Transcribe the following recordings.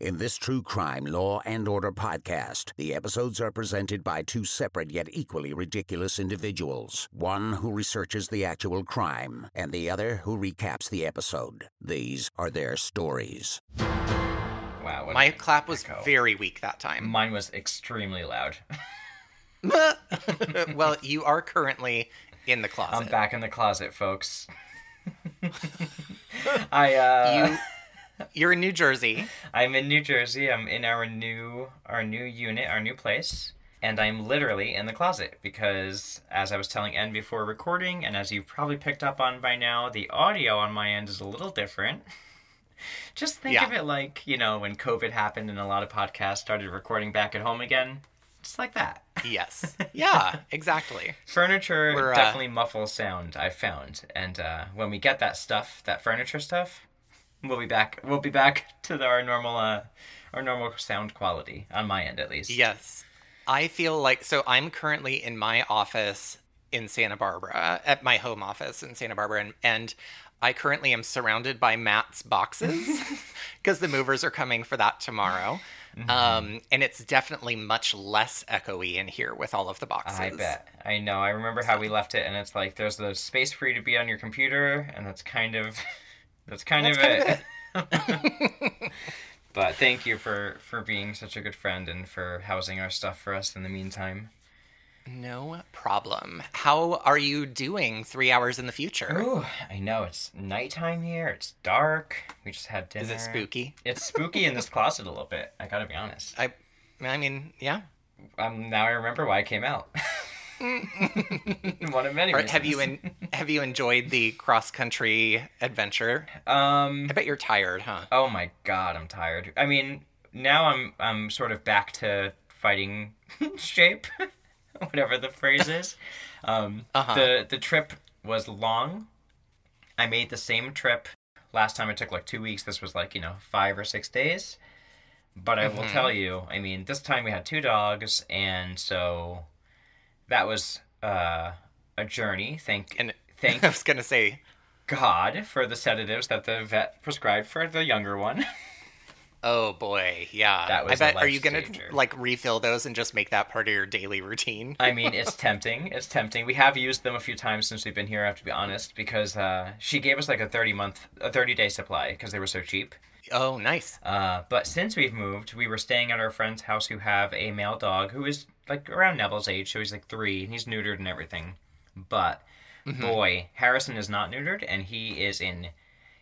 In this true crime, law, and order podcast, the episodes are presented by two separate yet equally ridiculous individuals. One who researches the actual crime, and the other who recaps the episode. These are their stories. Wow. My clap was echo. very weak that time. Mine was extremely loud. well, you are currently in the closet. I'm back in the closet, folks. I uh You, you're in New Jersey. I'm in New Jersey. I'm in our new our new unit, our new place, and I'm literally in the closet because as I was telling N before recording and as you've probably picked up on by now, the audio on my end is a little different. Just think Yeah. of it like, you know, when COVID happened and a lot of podcasts started recording back at home again. Just like that. Yes. Yeah, exactly. Furniture uh, definitely muffles sound. I've found, and uh, when we get that stuff, that furniture stuff, we'll be back. We'll be back to the, our normal, uh, our normal sound quality on my end, at least. Yes. I feel like so I'm currently in my office in Santa Barbara, at my home office in Santa Barbara and, and I currently am surrounded by Matt's boxes because the movers are coming for that tomorrow. Mm-hmm. Um, and it's definitely much less echoey in here with all of the boxes. I bet. I know. I remember how we left it, and it's like there's the space for you to be on your computer, and that's kind of, that's kind That's of kind it. of But thank you for for being such a good friend and for housing our stuff for us in the meantime. No problem. How are you doing three hours in the future? Ooh, I know it's nighttime here. It's dark. We just had dinner. Is it spooky? It's spooky in this closet a little bit. I gotta be honest. I, I mean, yeah. Um, now I remember why I came out. One of many Or have you in, have you enjoyed the cross country adventure? Um. I bet you're tired, huh? Oh my god, I'm tired. I mean, now I'm I'm sort of back to fighting shape, whatever the phrase is. Um, Uh-huh. The the trip was long. I made the same trip last time. It took like two weeks. This was like you know five or six days. But I will tell you, I mean, this time we had two dogs, and so that was uh, a journey. Thank And thank I was gonna say, God for the sedatives that the vet prescribed for the younger one. oh boy, yeah. That was I bet. Are you gonna life-changer. like refill those and just make that part of your daily routine? I mean, it's tempting. It's tempting. We have used them a few times since we've been here. I have to be honest, because uh, she gave us like a thirty month, a thirty day supply because they were so cheap. Oh, nice. Uh, but since we've moved, we were staying at our friend's house who have a male dog who is like around Neville's age, so he's like three, and he's neutered and everything. But mm-hmm. boy, Harrison is not neutered, and he is in.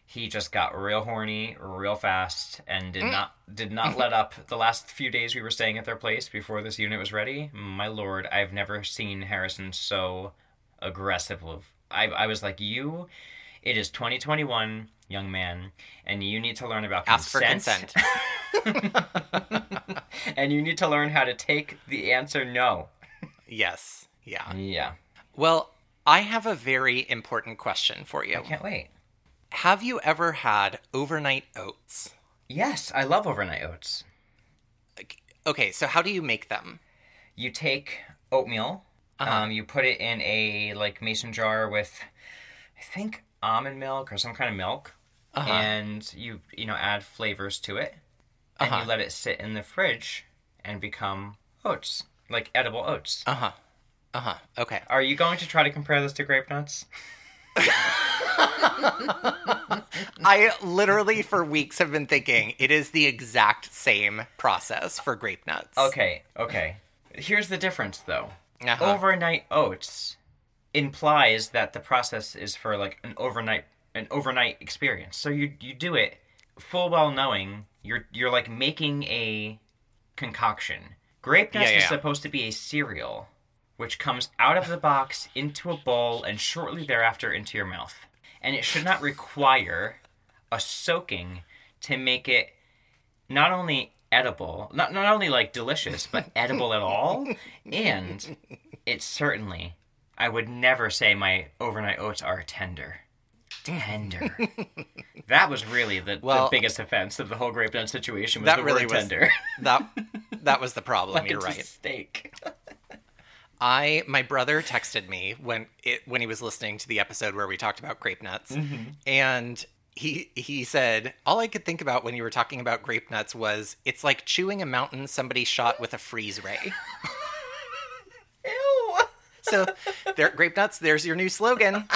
He just got real horny real fast and did mm. not did not let up the last few days we were staying at their place before this unit was ready. My lord, I've never seen Harrison so aggressive. I I was like, you, it is 2021, young man, and you need to learn about Ask for consent. consent. and you need to learn how to take the answer no. yes. Yeah. Yeah. Well, I have a very important question for you. I can't wait. Have you ever had overnight oats? Yes, I love overnight oats. Okay, so how do you make them? You take oatmeal, Uh-huh. um, you put it in a like mason jar with, I think almond milk or some kind of milk, Uh-huh. and you you know add flavors to it, and Uh-huh. you let it sit in the fridge and become oats, like edible oats. Uh huh. Uh huh. Okay. Are you going to try to compare this to grape nuts? I literally for weeks have been thinking it is the exact same process for grape nuts. Okay, okay. Here's the difference though. Uh-huh. Overnight oats implies that the process is for like an overnight an overnight experience. So you you do it full well knowing you're you're like making a concoction. Grape nuts Yeah, yeah, is supposed to be a cereal which comes out of the box into a bowl and shortly thereafter into your mouth. And it should not require a soaking to make it not only edible, not not only like delicious, but edible at all. And it certainly, I would never say my overnight oats are tender. Tender. that was really the, Well, the biggest offense of the whole grape nut situation was that the really word was tender. that that was the problem. like You're right. steak. I my brother texted me when it when he was listening to the episode where we talked about grape nuts, Mm-hmm. and he he said all I could think about when you were talking about grape nuts was it's like chewing a mountain somebody shot with a freeze ray. Ew. So, there, grape nuts. There's your new slogan.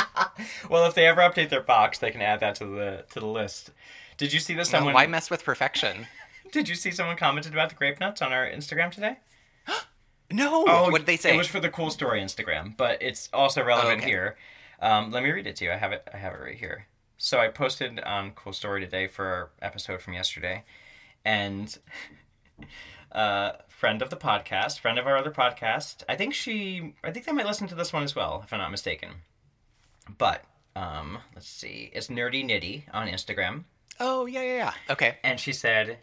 Well, if they ever update their box, they can add that to the to the list. Did you see No, someone? why mess with perfection? Did you see someone commented about the grape nuts on our Instagram today? No. Oh, what did they say? It was for the cool story Instagram, but it's also relevant okay. here. Um, let me read it to you. I have it. I have it right here. So I posted on Cool Story today for our episode from yesterday, and uh, friend of the podcast, friend of our other podcast. I think she. I think they might listen to this one as well, if I'm not mistaken. But um, let's see. It's nerdy nitty on Instagram. oh yeah yeah yeah. Okay. And she said,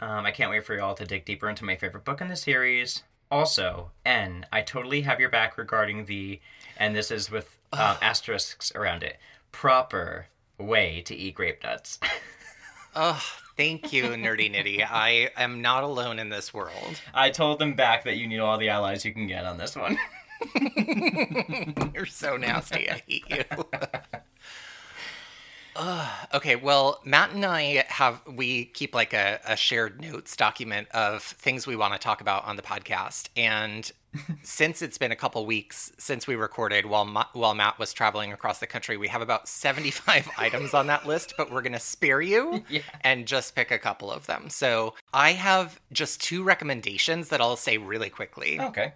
um, I can't wait for y'all to dig deeper into my favorite book in the series. Also, N, I totally have your back regarding the, and this is with um, asterisks around it, proper way to eat grape nuts. Oh, thank you, nerdy nitty. I am not alone in this world. I told them back that you need all the allies you can get on this one. You're so nasty. I hate you. Ugh. okay, well, Matt and I have we keep like a, a shared notes document of things we want to talk about on the podcast, and since it's been a couple weeks since we recorded while Ma- while Matt was traveling across the country, we have about seventy five items on that list, but we're gonna spare you Yeah. and just pick a couple of them. So I have just two recommendations that I'll say really quickly. Okay.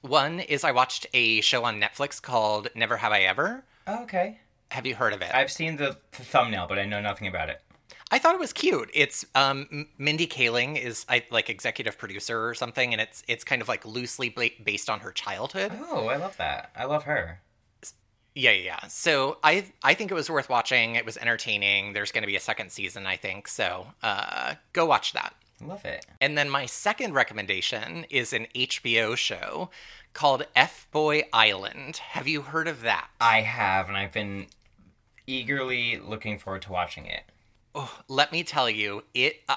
One is I watched a show on Netflix called Never Have I Ever. Okay. Have you heard of it? I've seen the, the thumbnail, but I know nothing about it. I thought it was cute. It's um, Mindy Kaling is I, like executive producer or something, and it's it's kind of like loosely ba- based on her childhood. Oh, I love that. I love her. Yeah, yeah. yeah. So I I think it was worth watching. It was entertaining. There's going to be a second season, I think. So uh, go watch that. Love it. And then my second recommendation is an HBO show called F Boy Island. Have you heard of that? I have, and I've been eagerly looking forward to watching it. Oh, let me tell you, it. Uh,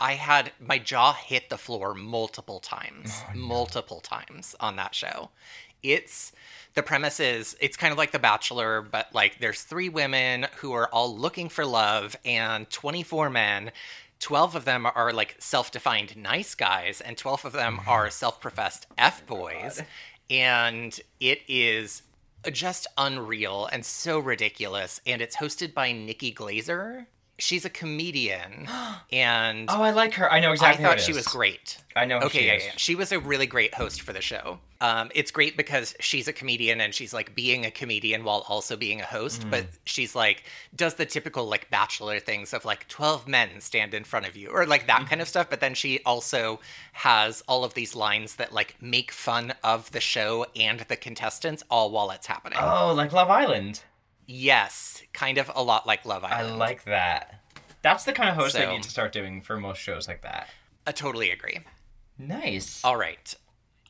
I had my jaw hit the floor multiple times, multiple times on that show. It's the premise is it's kind of like The Bachelor, but like there's three women who are all looking for love, and 24 men. 12 of them are like self defined nice guys, and 12 of them are self professed F boys. And it is just unreal and so ridiculous. And it's hosted by Nikki Glazer. She's a comedian, and Oh, I like her. I know exactly. I thought she was great. I know Okay, she yeah, yeah. She was a really great host for the show. Um, it's great because she's a comedian and she's like being a comedian while also being a host, Mm. but she's like does the typical like bachelor things of like 12 men stand in front of you or like that Mm-hmm. kind of stuff, but then she also has all of these lines that like make fun of the show and the contestants all while it's happening. Oh, like Love Island. Yes, kind of a lot like Love Island. I like that. That's the kind of host So- they need to start doing for most shows like that. I totally agree. Nice. All right.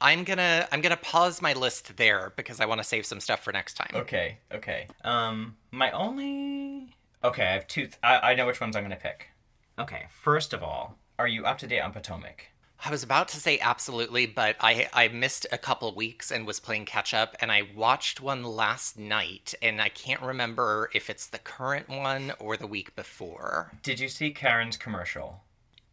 I'm gonna I'm gonna pause my list there because I want to save some stuff for next time. Okay. Okay. Um, my only. Okay, I have two. Th- I I know which ones I'm gonna pick. Okay. First of all, are you up to date on Potomac? I was about to say absolutely, but I I missed a couple weeks and was playing catch up, and I watched one last night, and I can't remember if it's the current one or the week before. Did you see Karen's commercial?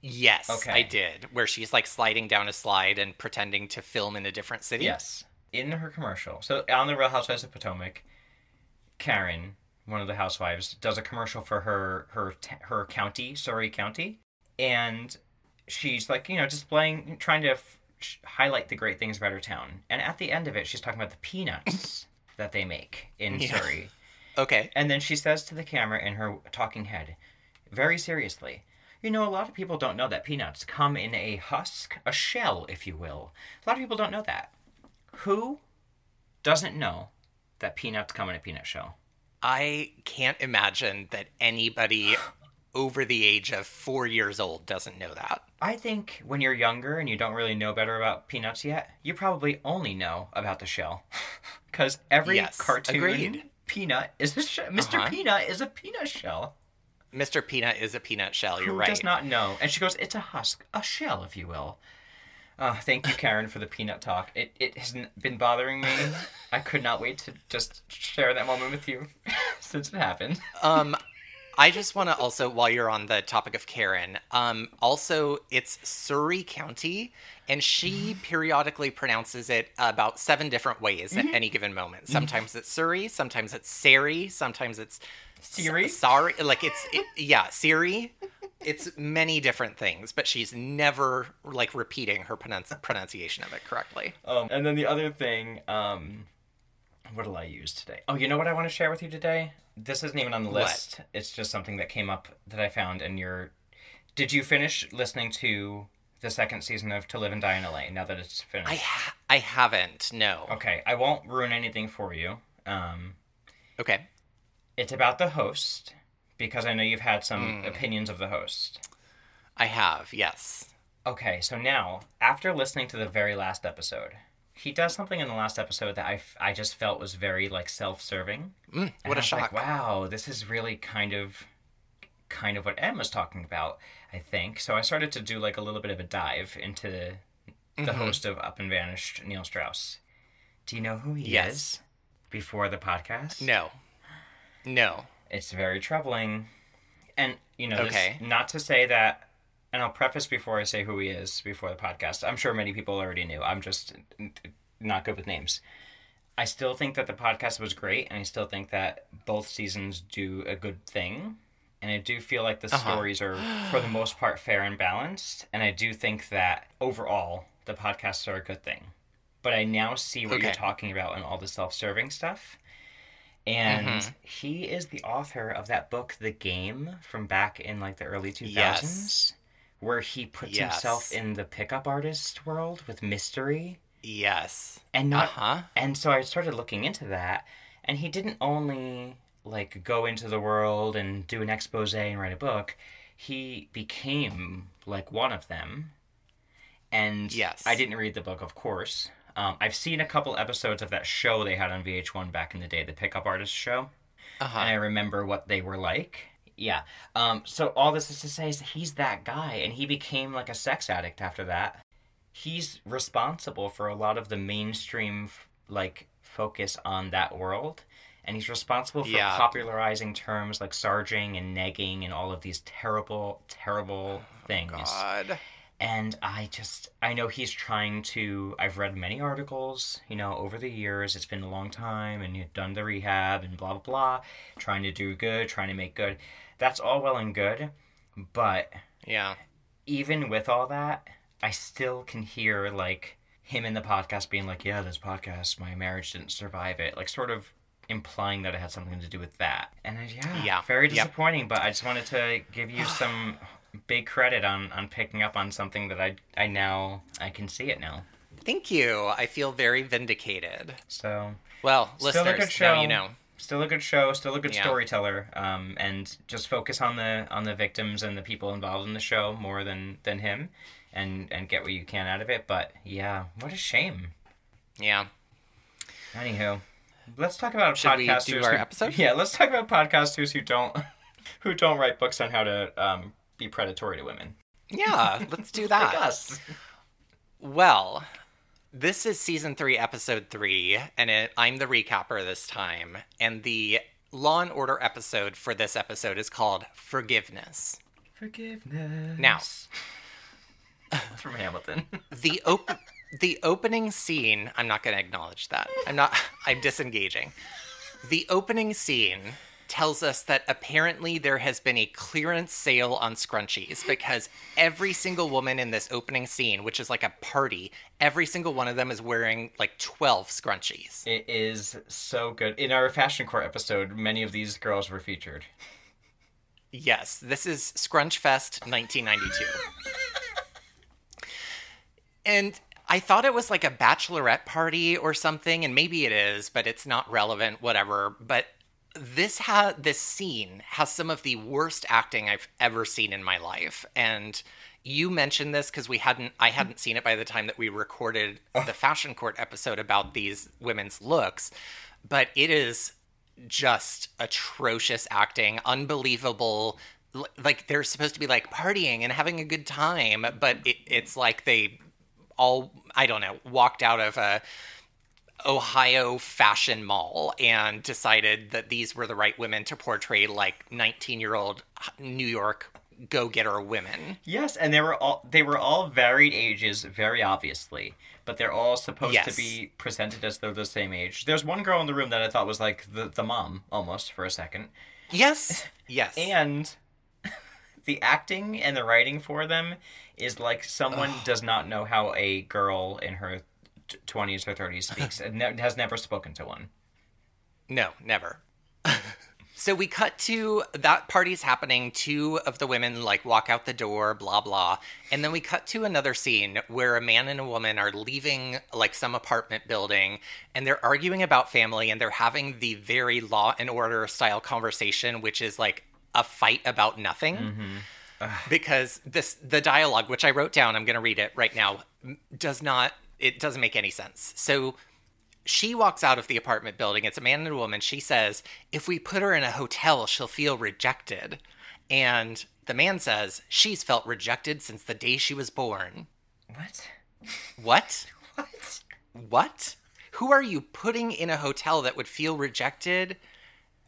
Yes, Okay. I did, where she's like sliding down a slide and pretending to film in a different city. Yes. In her commercial. So on the Real Housewives of Potomac, Karen, one of the housewives, does a commercial for her her her county, Surry County, and she's like, you know, displaying, trying to f- highlight the great things about her town. And at the end of it, she's talking about the peanuts that they make in Yeah. Surry. Okay. And then she says to the camera in her talking head, very seriously, you know, a lot of people don't know that peanuts come in a husk, a shell, if you will. A lot of people don't know that. Who doesn't know that peanuts come in a peanut shell? I can't imagine that anybody oh over the age of four years old doesn't know that. I think when you're younger and you don't really know better about peanuts yet, you probably only know about the shell. Because every Yes, cartoon agreed. peanut is a shell. mister Uh-huh. Peanut is a peanut shell. Mr. Peanut is a peanut shell. You're Who right. does not know? And she goes, "It's a husk, a shell, if you will." Uh, thank you, Karen, for the peanut talk. It it has been bothering me. I could not wait to just share that moment with you since it happened. Um, I just want to also, while you're on the topic of Karen, um, also it's Surry County, and she periodically pronounces it about seven different ways at any given moment. Sometimes it's Surrey, sometimes it's Sari, sometimes it's Siri? S- sorry, like it's it, yeah, Siri. It's many different things, but she's never like repeating her pronunci- pronunciation of it correctly. Um, and then the other thing, um, what will I use today? Oh, you know what I want to share with you today? This isn't even on the What? list. It's just something that came up that I found in your. Did you finish listening to the second season of To Live and Die in LA now that it's finished? I ha- I haven't. No. Okay, I won't ruin anything for you. Um, Okay. it's about the host because I know you've had some Hmm. opinions of the host. I have. Yes. Okay, so now, after listening to the very last episode, he does something in the last episode that I, f- I just felt was very, like, self-serving. Mm, what I a was like, shock. wow, this is really kind of kind of what Em was talking about, I think. So I started to do like a little bit of a dive into the Mm-hmm. host of Up and Vanished, Neil Strauss. Do you know who he Yes. is? Before the podcast? No. No. It's very troubling. And, you know, this- Okay. not to say that, and I'll preface before I say who he is before the podcast. I'm sure many people already knew. I'm just not good with names. I still think that the podcast was great, and I still think that both seasons do a good thing. And I do feel like the Uh-huh. stories are, for the most part, fair and balanced. And I do think that overall, the podcasts are a good thing. But I now see what you're talking about and all the self serving stuff. And Mm-hmm. he is the author of that book, The Game, from back in like the early 2000s, where he puts Yes. himself in the pickup artist world with mystery Yes. and not Uh-huh. and so I started looking into that and he didn't only like go into the world and do an expose and write a book he became like one of them and Yes. I didn't read the book of course um, I've seen a couple episodes of that show they had on VH1 back in the day the pickup artist show Uh-huh. and I remember what they were like. Yeah. Um, so all this is to say is he's that guy, and he became like a sex addict after that. He's responsible for a lot of the mainstream like focus on that world, and he's responsible for Yeah. popularizing terms like sarging and negging and all of these terrible, terrible things God. and i just i know he's trying to i've read many articles you know over the years it's been a long time and you've done the rehab and blah blah blah trying to do good trying to make good that's all well and good but Yeah. even with all that i still can hear like him in the podcast being like yeah this podcast my marriage didn't survive it like sort of implying that it had something to do with that and I, yeah Yeah. very Yep. disappointing but i just wanted to give you some big credit on on picking up on something that i i now i can see it now Thank you. I feel very vindicated. so Well, listeners, a good show now you know. Still a good show still a good Yeah. storyteller um and just focus on the on the victims and the people involved in the show more than than him and and get what you can out of it but yeah what a shame Yeah. Anywho, let's talk about Should podcasters. our who- episode? Yeah, let's talk about podcasters who don't who don't write books on how to um, be predatory to women. Yeah, let's do Like that. us. Well, this is season three, episode three, and it, I'm the recapper this time. And the Law and Order episode for this episode is called Forgiveness. Forgiveness. Now. From Hamilton. The op- the opening scene. I'm not going to acknowledge that. I'm not. I'm disengaging. The opening scene tells us that apparently there has been a clearance sale on scrunchies because every single woman in this opening scene, which is like a party, every single one of them is wearing like 12 scrunchies. It is so good. In our fashion court episode, many of these girls were featured. Yes, this is Scrunch Fest 1992. and I thought it was like a bachelorette party or something, and maybe it is, but it's not relevant, whatever. But this ha- this scene has some of the worst acting I've ever seen in my life. And you mentioned this because we hadn't I hadn't seen it by the time that we recorded oh. the fashion court episode about these women's looks. But it is just atrocious acting, unbelievable. Like they're supposed to be like partying and having a good time, but it, it's like they all I don't know walked out of a Ohio fashion mall and decided that these were the right women to portray like 19 year old New York go getter women. Yes, and they were all they were all varied ages, very obviously, but they're all supposed Yes. to be presented as though they're the same age. There's one girl in the room that I thought was like the the mom almost for a second, Yes. Yes. and the acting and the writing for them is like someone does not know how a girl in her twenties or thirties speaks and ne- has never spoken to one. No, never. so we cut to that party's happening. Two of the women like walk out the door, blah blah, and then we cut to another scene where a man and a woman are leaving like some apartment building, and they're arguing about family, and they're having the very Law and Order style conversation, which is like a fight about nothing. Mm-hmm. Because this the dialogue, which I wrote down, I'm going to read it right now, does not it doesn't make any sense. So she walks out of the apartment building. It's a man and a woman. She says, If we put her in a hotel, she'll feel rejected. And the man says, She's felt rejected since the day she was born. What? What? What? What? Who are you putting in a hotel that would feel rejected?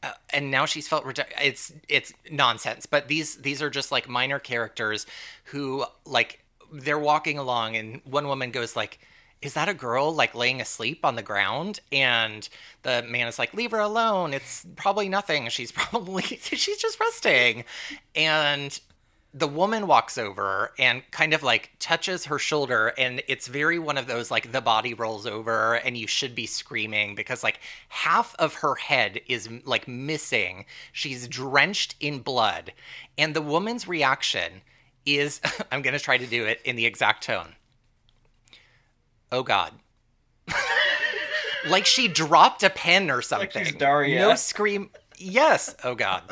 Uh, and now she's felt rejected. It's it's nonsense. But these these are just like minor characters who like they're walking along, and one woman goes like, "Is that a girl like laying asleep on the ground?" And the man is like, "Leave her alone. It's probably nothing. She's probably she's just resting." And the woman walks over and kind of like touches her shoulder and it's very one of those like the body rolls over and you should be screaming because like half of her head is like missing she's drenched in blood and the woman's reaction is i'm going to try to do it in the exact tone oh god like she dropped a pen or something she's Daria. no scream yes oh god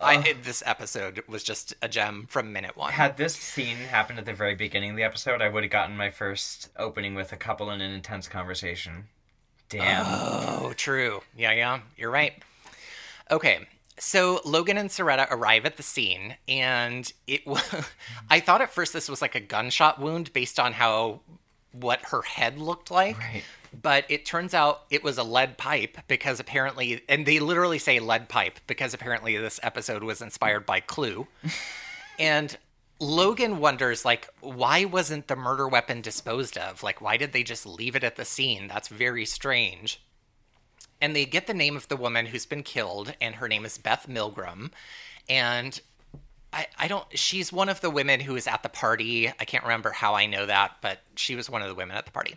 I this episode was just a gem from minute one. Had this scene happened at the very beginning of the episode, I would have gotten my first opening with a couple in an intense conversation. Damn. oh, true. Yeah, yeah, you're right. Okay, so Logan and Cerreta arrive at the scene, and it was. I thought at first this was like a gunshot wound based on how what her head looked like. Right. But it turns out it was a lead pipe because apparently, and they literally say lead pipe because apparently this episode was inspired by Clue. and Logan wonders, like, why wasn't the murder weapon disposed of? Like, why did they just leave it at the scene? That's very strange. And they get the name of the woman who's been killed, and her name is Beth Milgram. And I, I don't, she's one of the women who was at the party. I can't remember how I know that, but she was one of the women at the party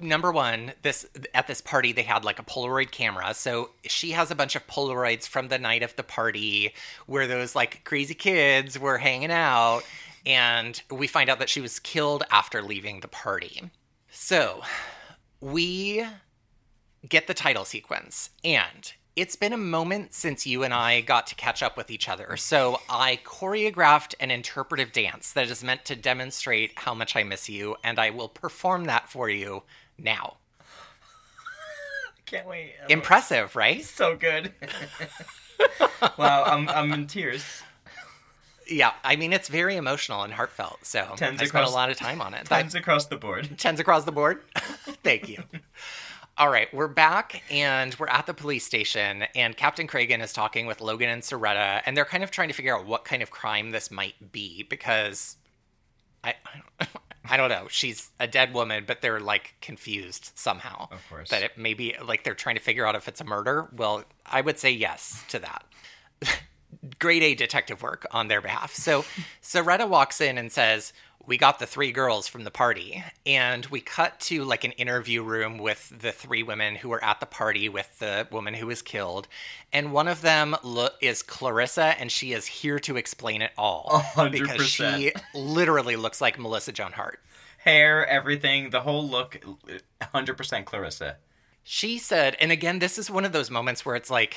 number one this at this party they had like a polaroid camera so she has a bunch of polaroids from the night of the party where those like crazy kids were hanging out and we find out that she was killed after leaving the party so we get the title sequence and it's been a moment since you and I got to catch up with each other. So I choreographed an interpretive dance that is meant to demonstrate how much I miss you, and I will perform that for you now. Can't wait. Impressive, right? so good. wow, I'm, I'm in tears. Yeah, I mean it's very emotional and heartfelt. So Tens I spent across- a lot of time on it. Tens across the board. Tens across the board. Thank you. All right, we're back and we're at the police station, and Captain Cragen is talking with Logan and Cerreta, and they're kind of trying to figure out what kind of crime this might be because I, I don't know. She's a dead woman, but they're like confused somehow. Of course. that it maybe like they're trying to figure out if it's a murder. Well, I would say yes to that. grade A detective work on their behalf. So Cerreta walks in and says, We got the three girls from the party. And we cut to like an interview room with the three women who were at the party with the woman who was killed. And one of them lo- is Clarissa, and she is here to explain it all. A hundred Because she literally looks like Melissa Joan Hart. Hair, everything, the whole look, 100% Clarissa. She said, and again, this is one of those moments where it's like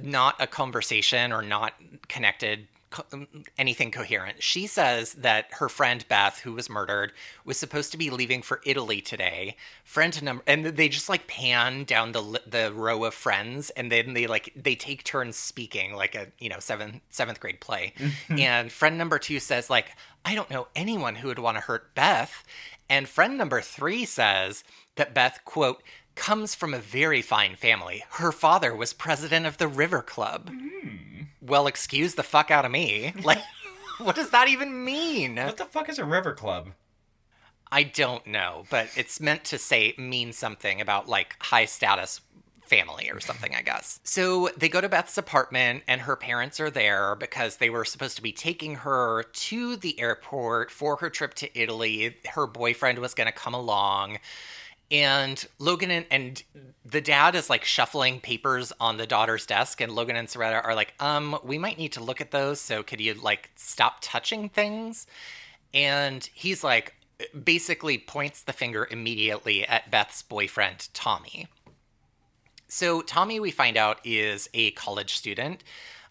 not a conversation or not connected co- um, anything coherent. She says that her friend Beth, who was murdered, was supposed to be leaving for Italy today. Friend number, and they just like pan down the the row of friends, and then they like they take turns speaking, like a you know seventh seventh grade play. and friend number two says like, I don't know anyone who would want to hurt Beth. And friend number three says that Beth quote comes from a very fine family. Her father was president of the River Club. Hmm. Well, excuse the fuck out of me. Like, what does that even mean? What the fuck is a river club? I don't know, but it's meant to say mean something about like high status family or something, I guess. So they go to Beth's apartment and her parents are there because they were supposed to be taking her to the airport for her trip to Italy. Her boyfriend was going to come along. And Logan and, and the dad is like shuffling papers on the daughter's desk, and Logan and Cerreta are like, um, we might need to look at those. So could you like stop touching things? And he's like, basically points the finger immediately at Beth's boyfriend, Tommy. So, Tommy, we find out, is a college student.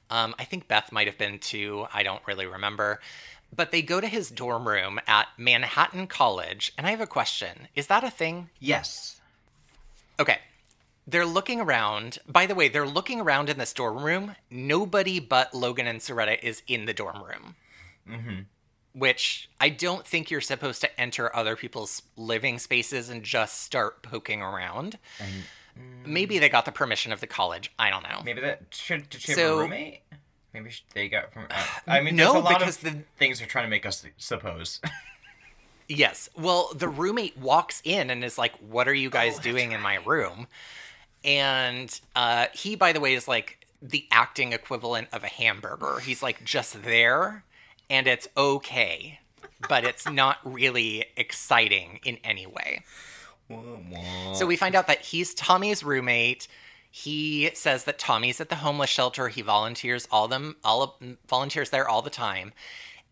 Um, I think Beth might have been too. I don't really remember. But they go to his dorm room at Manhattan College. And I have a question Is that a thing? Yes. Okay. They're looking around. By the way, they're looking around in this dorm room. Nobody but Logan and Cerreta is in the dorm room. Mm-hmm. Which I don't think you're supposed to enter other people's living spaces and just start poking around. Maybe they got the permission of the college. I don't know. Maybe that should did she have a roommate? Maybe they got from. Uh, I mean, No, a lot because of the- things they're trying to make us suppose. Yes. Well, the roommate walks in and is like, "What are you guys Oh, doing in my room?" And uh, he, by the way, is like the acting equivalent of a hamburger. He's like just there, and it's okay, but it's not really exciting in any way. So we find out that he's Tommy's roommate. He says that Tommy's at the homeless shelter. He volunteers all them all volunteers there all the time,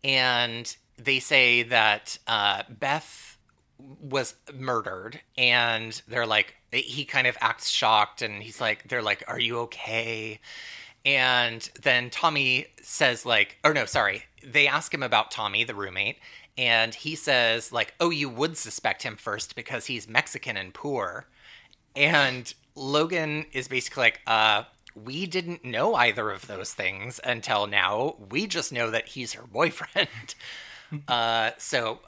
and they say that uh, Beth was murdered, and they're like he kind of acts shocked, and he's like they're like, "Are you okay?" And then Tommy says like, or no, sorry, they ask him about Tommy, the roommate, and he says like, "Oh, you would suspect him first because he's Mexican and poor." And Logan is basically like, uh, we didn't know either of those things until now. We just know that he's her boyfriend. uh, so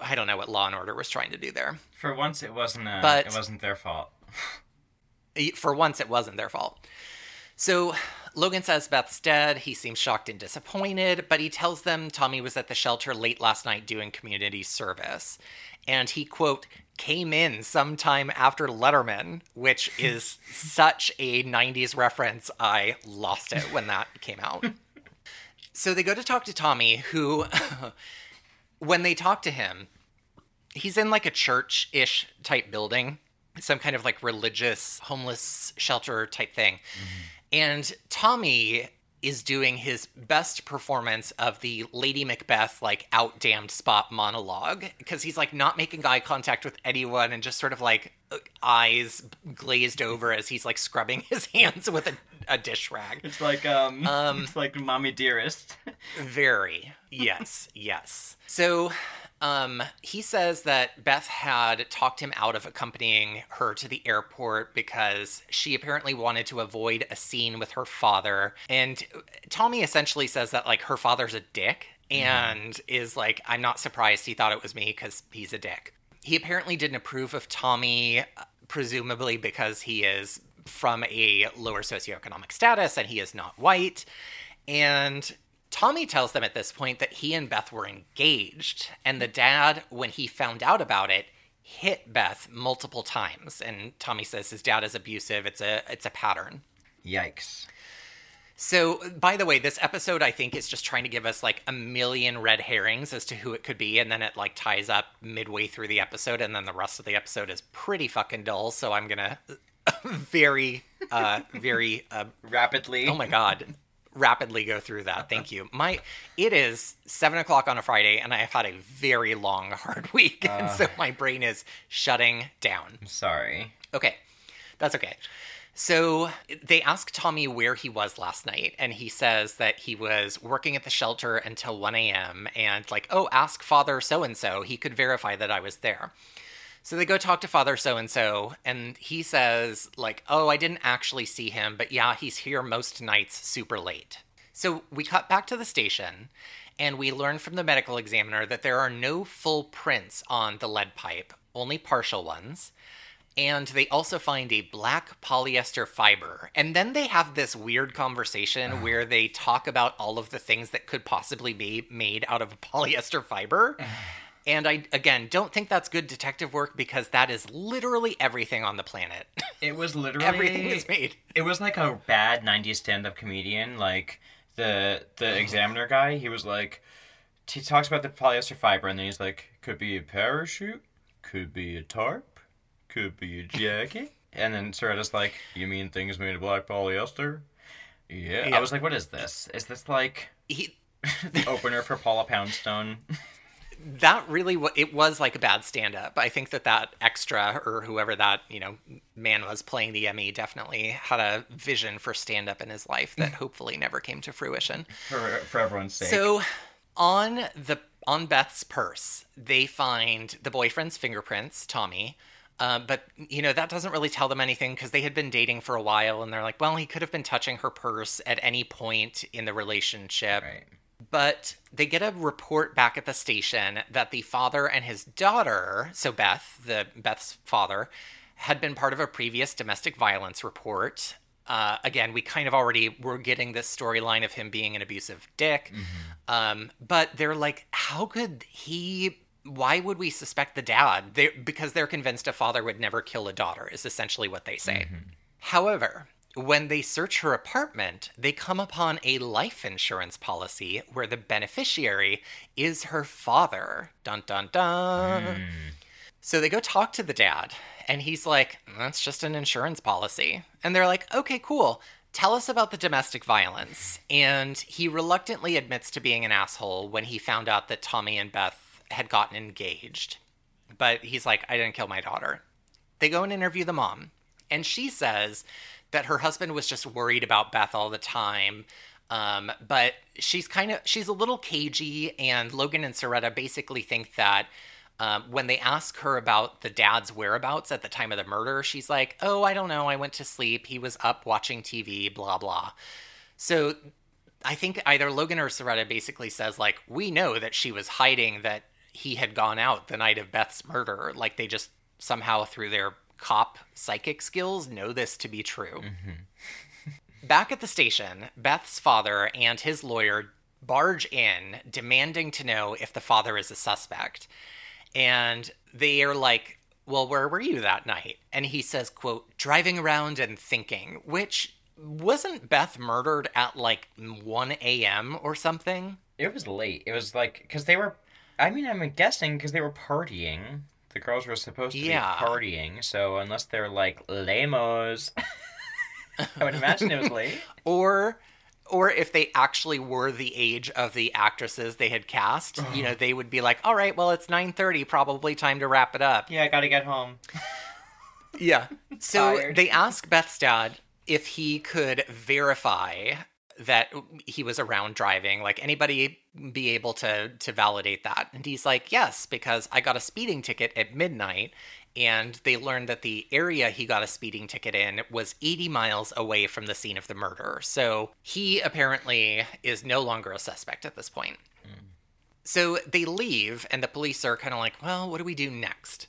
I don't know what Law and Order was trying to do there. For once, it wasn't. Uh, But- it wasn't their fault. For once, it wasn't their fault. So Logan says Beth's dead. He seems shocked and disappointed, but he tells them Tommy was at the shelter late last night doing community service. And he, quote, came in sometime after Letterman, which is such a 90s reference. I lost it when that came out. So they go to talk to Tommy, who, when they talk to him, he's in like a church ish type building, some kind of like religious homeless shelter type thing. Mm-hmm. And Tommy is doing his best performance of the Lady Macbeth like out damned spot monologue because he's like not making eye contact with anyone and just sort of like eyes glazed over as he's like scrubbing his hands with a, a dish rag. It's like um, Um, it's like mommy dearest. Very. Yes, yes. So um, he says that Beth had talked him out of accompanying her to the airport because she apparently wanted to avoid a scene with her father. And Tommy essentially says that, like, her father's a dick and is like, I'm not surprised he thought it was me because he's a dick. He apparently didn't approve of Tommy, uh, presumably because he is from a lower socioeconomic status and he is not white. And Tommy tells them at this point that he and Beth were engaged, and the dad, when he found out about it, hit Beth multiple times. And Tommy says his dad is abusive. It's a it's a pattern. Yikes. So, by the way, this episode I think is just trying to give us like a million red herrings as to who it could be, and then it like ties up midway through the episode, and then the rest of the episode is pretty fucking dull. So I'm gonna very, uh, very, uh, Rapidly. oh my god, rapidly go through that. Thank you. My it is seven o'clock on a Friday, and I have had a very long, hard week, and so my brain is shutting down. Sorry. Okay, that's okay. So they ask Tommy where he was last night, and he says that he was working at the shelter until 1 a.m. and, like, oh, ask Father so and so. He could verify that I was there. So they go talk to Father so and so, and he says, like, oh, I didn't actually see him, but yeah, he's here most nights super late. So we cut back to the station, and we learn from the medical examiner that there are no full prints on the lead pipe, only partial ones and they also find a black polyester fiber. And then they have this weird conversation uh. where they talk about all of the things that could possibly be made out of polyester fiber. and I, again, don't think that's good detective work because that is literally everything on the planet. It was literally everything is made. It was like a bad 90s stand up comedian. Like the the mm. examiner guy, he was like, he talks about the polyester fiber and then he's like, could be a parachute, could be a tarp could be a jacket. and then Cerreta's like, You mean things made of black polyester? Yeah. yeah. I was like, What is this? Is this like he... the opener for Paula Poundstone? That really it was like a bad stand-up i think that that extra or whoever that you know man was playing the ME definitely had a vision for stand-up in his life that hopefully never came to fruition for, for everyone's sake so on the on beth's purse they find the boyfriend's fingerprints tommy uh, but you know that doesn't really tell them anything because they had been dating for a while, and they're like, well, he could have been touching her purse at any point in the relationship. Right. But they get a report back at the station that the father and his daughter, so Beth, the Beth's father, had been part of a previous domestic violence report. Uh, again, we kind of already were getting this storyline of him being an abusive dick. Mm-hmm. Um, but they're like, how could he why would we suspect the dad? They, because they're convinced a father would never kill a daughter, is essentially what they say. Mm-hmm. However, when they search her apartment, they come upon a life insurance policy where the beneficiary is her father. Dun dun dun. Mm. So they go talk to the dad, and he's like, That's just an insurance policy. And they're like, Okay, cool. Tell us about the domestic violence. And he reluctantly admits to being an asshole when he found out that Tommy and Beth had gotten engaged. But he's like, I didn't kill my daughter. They go and interview the mom, and she says that her husband was just worried about Beth all the time. Um, but she's kind of she's a little cagey, and Logan and Cerreta basically think that um, when they ask her about the dad's whereabouts at the time of the murder, she's like, "Oh, I don't know. I went to sleep. He was up watching TV. Blah blah." So I think either Logan or Cerreta basically says like, "We know that she was hiding that he had gone out the night of Beth's murder. Like they just somehow through their cop psychic skills know this to be true. Mm-hmm. Back at the station, Beth's father and his lawyer barge in demanding to know if the father is a suspect. And they are like, "Well, where were you that night?" And he says, "quote, driving around and thinking," which wasn't Beth murdered at like 1 a.m. or something? It was late. It was like because they were I mean, I'm guessing because they were partying. The girls were supposed to yeah. be partying, so unless they're like lamos, I would imagine it was late. or, or if they actually were the age of the actresses they had cast, you uh-huh. know, they would be like, "All right, well, it's 9:30, probably time to wrap it up." Yeah, I got to get home. yeah. So Tired. they ask Beth's dad if he could verify that he was around driving like anybody be able to to validate that? And he's like yes because i got a speeding ticket at midnight and they learned that the area he got a speeding ticket in was 80 miles away from the scene of the murder. So he apparently is no longer a suspect at this point. Mm. so they leave and the police are kind of like well what do we do next?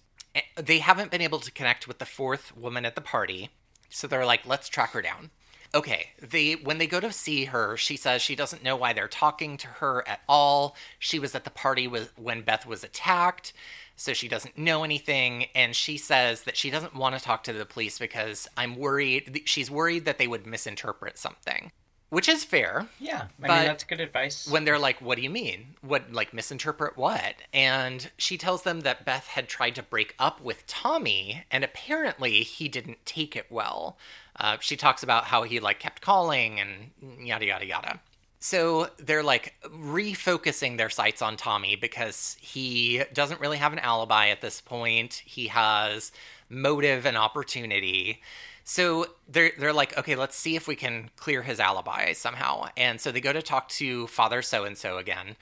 They haven't been able to connect with the fourth woman at the party so they're like let's track her down okay they when they go to see her she says she doesn't know why they're talking to her at all. She was at the party with, when beth was attacked so she doesn't know anything and she says that she doesn't want to talk to the police because i'm worried she's worried that they would misinterpret something which is fair. Yeah, I mean that's good advice. When they're like, "What do you mean? What like misinterpret what?" and she tells them that Beth had tried to break up with Tommy, and apparently he didn't take it well. Uh, she talks about how he like kept calling and yada yada yada. So they're like refocusing their sights on Tommy because he doesn't really have an alibi at this point. He has motive and opportunity. So they're they're like, okay, let's see if we can clear his alibi somehow. And so they go to talk to Father So and So again,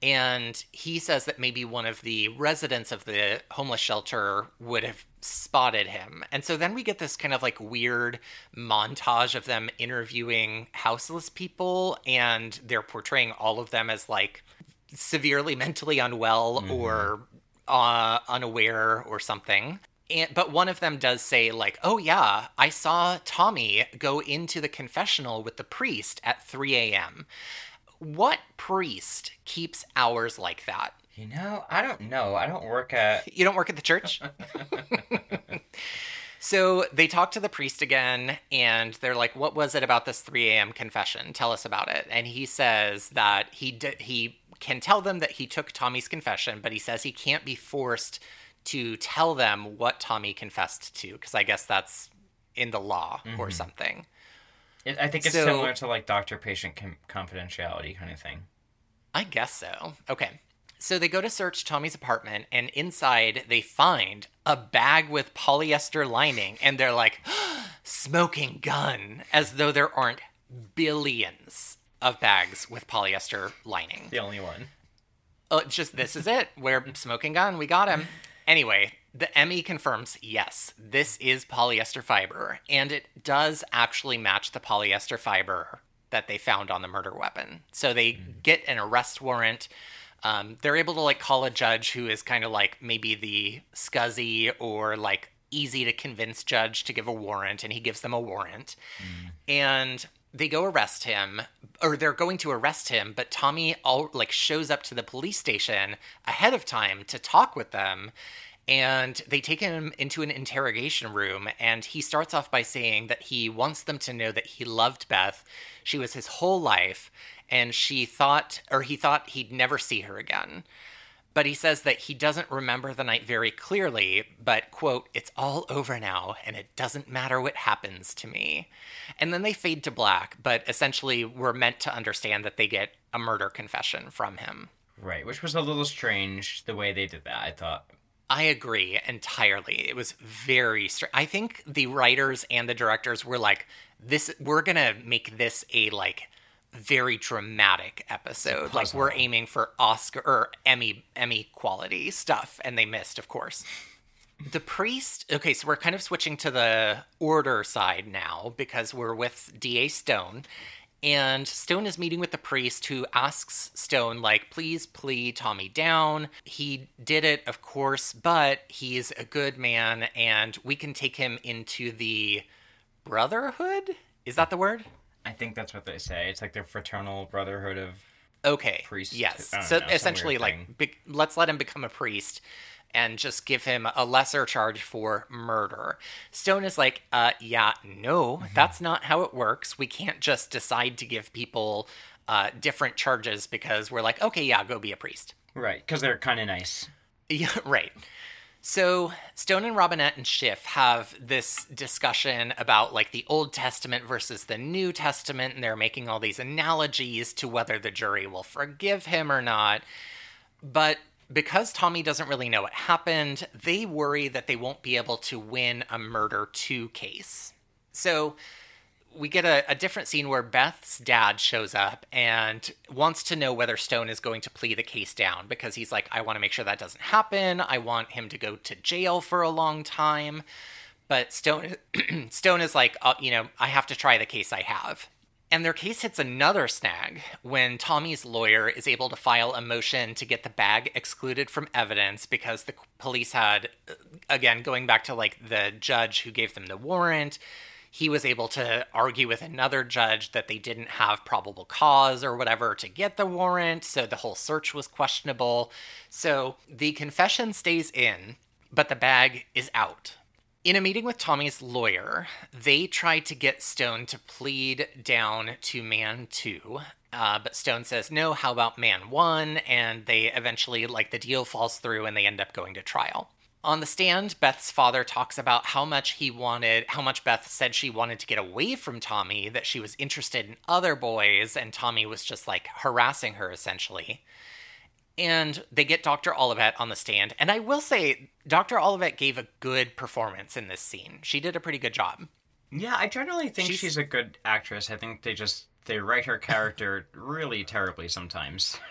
and he says that maybe one of the residents of the homeless shelter would have spotted him. And so then we get this kind of like weird montage of them interviewing houseless people, and they're portraying all of them as like severely mentally unwell mm-hmm. or uh, unaware or something. And, but one of them does say like oh yeah i saw tommy go into the confessional with the priest at 3 a.m what priest keeps hours like that? You know, I don't know. I don't work at. You don't work at the church? so they talk to the priest again, and they're like, "What was it about this 3 a.m. confession? Tell us about it." And he says that he did. He can tell them that he took Tommy's confession, but he says he can't be forced to tell them what Tommy confessed to, because I guess that's in the law mm-hmm. or something. It, I think it's so, similar to like doctor patient com- confidentiality kind of thing. I guess so. Okay. So they go to search Tommy's apartment, and inside they find a bag with polyester lining, and they're like, smoking gun, as though there aren't billions of bags with polyester lining. The only one. Oh, just this is it. We're smoking gun. We got him. Anyway, the ME confirms yes, this is polyester fiber, and it does actually match the polyester fiber that they found on the murder weapon. So they mm. get an arrest warrant. Um, they're able to like call a judge who is kind of like maybe the scuzzy or like easy to convince judge to give a warrant, and he gives them a warrant. Mm. And they go arrest him or they're going to arrest him but tommy all like shows up to the police station ahead of time to talk with them and they take him into an interrogation room and he starts off by saying that he wants them to know that he loved beth. She was his whole life and she thought or he thought he'd never see her again but he says that he doesn't remember the night very clearly but quote it's all over now and it doesn't matter what happens to me. And then they fade to black but essentially we're meant to understand that they get a murder confession from him. Right which was a little strange the way they did that i thought. I agree entirely. It was very str- I think the writers and the directors were like this we're going to make this a like very dramatic episode. Like we're aiming for Oscar or Emmy Emmy quality stuff and they missed, of course. The priest, okay, so we're kind of switching to the order side now because we're with DA Stone and Stone is meeting with the priest who asks Stone, like, please plea Tommy down. He did it, of course, but he's a good man and we can take him into the brotherhood? Is that the word? I think that's what they say. It's like the fraternal brotherhood of okay priests. Yes. So know, essentially, like, be- let's let him become a priest and just give him a lesser charge for murder. Stone is like, uh, yeah, no, mm-hmm. that's not how it works. We can't just decide to give people uh, different charges because we're like, okay, yeah, go be a priest. Right, because they're kind of nice. Yeah, right. So Stone and Robinette and Schiff have this discussion about like the Old Testament versus the New Testament, and they're making all these analogies to whether the jury will forgive him or not. But because Tommy doesn't really know what happened, they worry that they won't be able to win a murder two case. So we get a, a, different scene where Beth's dad shows up and wants to know whether Stone is going to plea the case down because he's like, I want to make sure that doesn't happen. I want him to go to jail for a long time. But Stone, Stone is like, uh, you know, I have to try the case I have. And their case hits another snag when Tommy's lawyer is able to file a motion to get the bag excluded from evidence because the police had, uh, again, going back to like the judge who gave them the warrant, he was able to argue with another judge that they didn't have probable cause or whatever to get the warrant. So the whole search was questionable. So the confession stays in, but the bag is out. In a meeting with Tommy's lawyer, they tried to get Stone to plead down to man two, uh, but Stone says, no, how about man one? And they eventually, like, the deal falls through and they end up going to trial. On the stand, Beth's father talks about how much he wanted, how much Beth said she wanted to get away from Tommy, that she was interested in other boys, and Tommy was just like harassing her essentially and they get Dr. Olivet on the stand. And I will say, Dr. Olivet gave a good performance in this scene. She did a pretty good job. Yeah, I generally think She's- she's, a good actress. I think they just they write her character really terribly sometimes.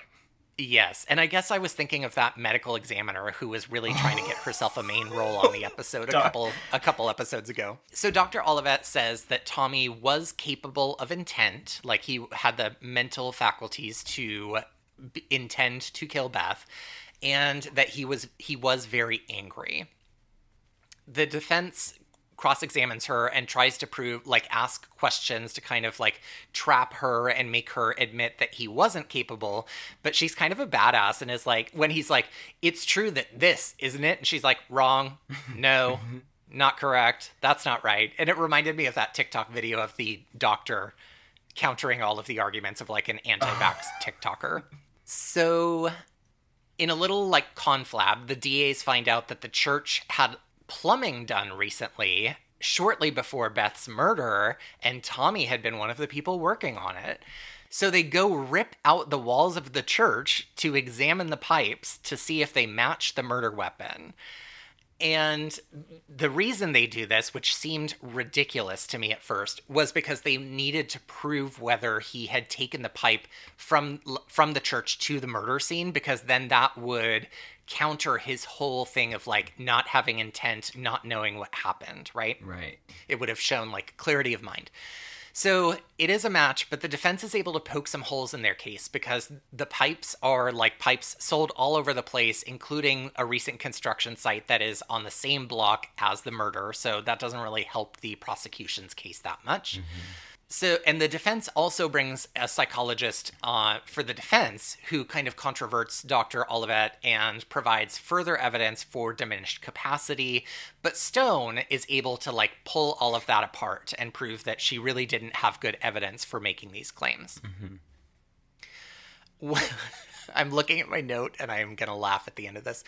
Yes, and I guess I was thinking of that medical examiner who was really trying to get herself a main role on the episode a couple a couple episodes ago. So Dr. Olivet says that Tommy was capable of intent, like he had the mental faculties to b- intend to kill Beth, and that he was he was very angry. The defense cross-examines her and tries to prove like ask questions to kind of like trap her and make her admit that he wasn't capable. But she's kind of a badass and is like when he's like it's true that this isn't it? And she's like wrong. No. Not correct. That's not right. And it reminded me of that tiktok video of the doctor countering all of the arguments of like an anti-vax tiktoker. So in a little like conflab, the DAs find out that the church had plumbing done recently, shortly before Beth's murder, and Tommy had been one of the people working on it. So they go rip out the walls of the church to examine the pipes to see if they match the murder weapon. And the reason they do this, which seemed ridiculous to me at first, was because they needed to prove whether he had taken the pipe from from the church to the murder scene because then that would counter his whole thing of like not having intent, not knowing what happened, right? Right. It would have shown like clarity of mind. So it is a match, but the defense is able to poke some holes in their case because the pipes are like pipes sold all over the place, including a recent construction site that is on the same block as the murder. So that doesn't really help the prosecution's case that much. Mm-hmm. So, and the defense also brings a psychologist uh, for the defense who kind of controverts Dr. Olivet and provides further evidence for diminished capacity. But Stone is able to like pull all of that apart and prove that she really didn't have good evidence for making these claims. I'm looking at my note and I am going to laugh at the end of this.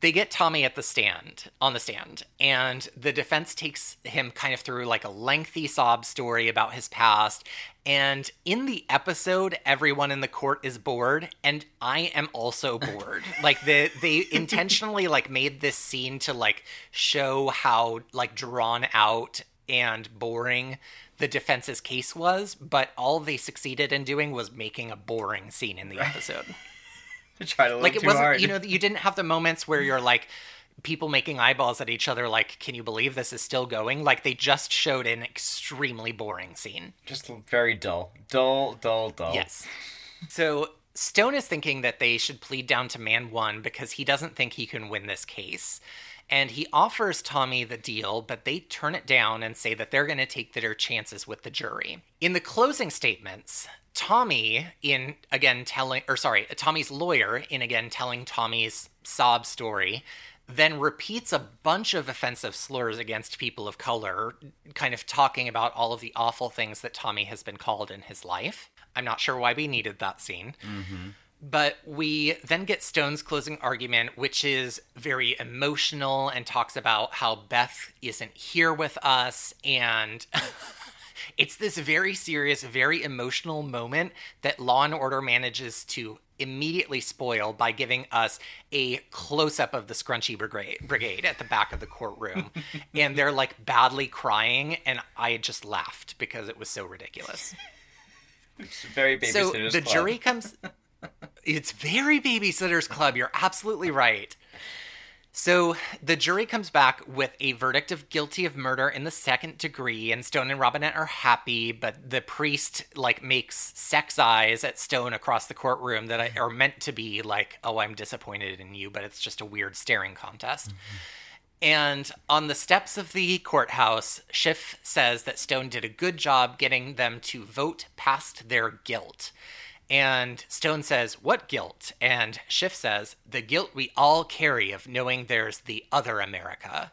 They get Tommy at the stand, on the stand, and the defense takes him kind of through like a lengthy sob story about his past. And in the episode, everyone in the court is bored, and I am also bored. like the they intentionally like made this scene to like show how like drawn out and boring the defense's case was, but all they succeeded in doing was making a boring scene in the episode To try to look like it too wasn't hard. you know you didn't have the moments where you're like people making eyeballs at each other like can you believe this is still going like they just showed an extremely boring scene just very dull, dull, dull, dull. yes so stone is thinking that they should plead down to man one because he doesn't think he can win this case and he offers Tommy the deal, but they turn it down and say that they're going to take their chances with the jury. In the closing statements, Tommy, in again telling, or sorry, Tommy's lawyer, in again telling Tommy's sob story, then repeats a bunch of offensive slurs against people of color, kind of talking about all of the awful things that Tommy has been called in his life. I'm not sure why we needed that scene. Mm-hmm. But we then get Stone's closing argument, which is very emotional and talks about how Beth isn't here with us. And it's this very serious, very emotional moment that Law and Order manages to immediately spoil by giving us a close up of the Scrunchy Brigade, brigade at the back of the courtroom. and they're like badly crying. And I just laughed because it was so ridiculous. It's very So the club. jury comes. It's very Babysitters Club. You're absolutely right. So the jury comes back with a verdict of guilty of murder in the second degree, and Stone and Robinette are happy, but the priest like makes sex eyes at Stone across the courtroom that mm-hmm. are meant to be like, "Oh, I'm disappointed in you," but it's just a weird staring contest. Mm-hmm. And on the steps of the courthouse, Schiff says that Stone did a good job getting them to vote past their guilt. And Stone says, What guilt? And Schiff says, The guilt we all carry of knowing there's the other America.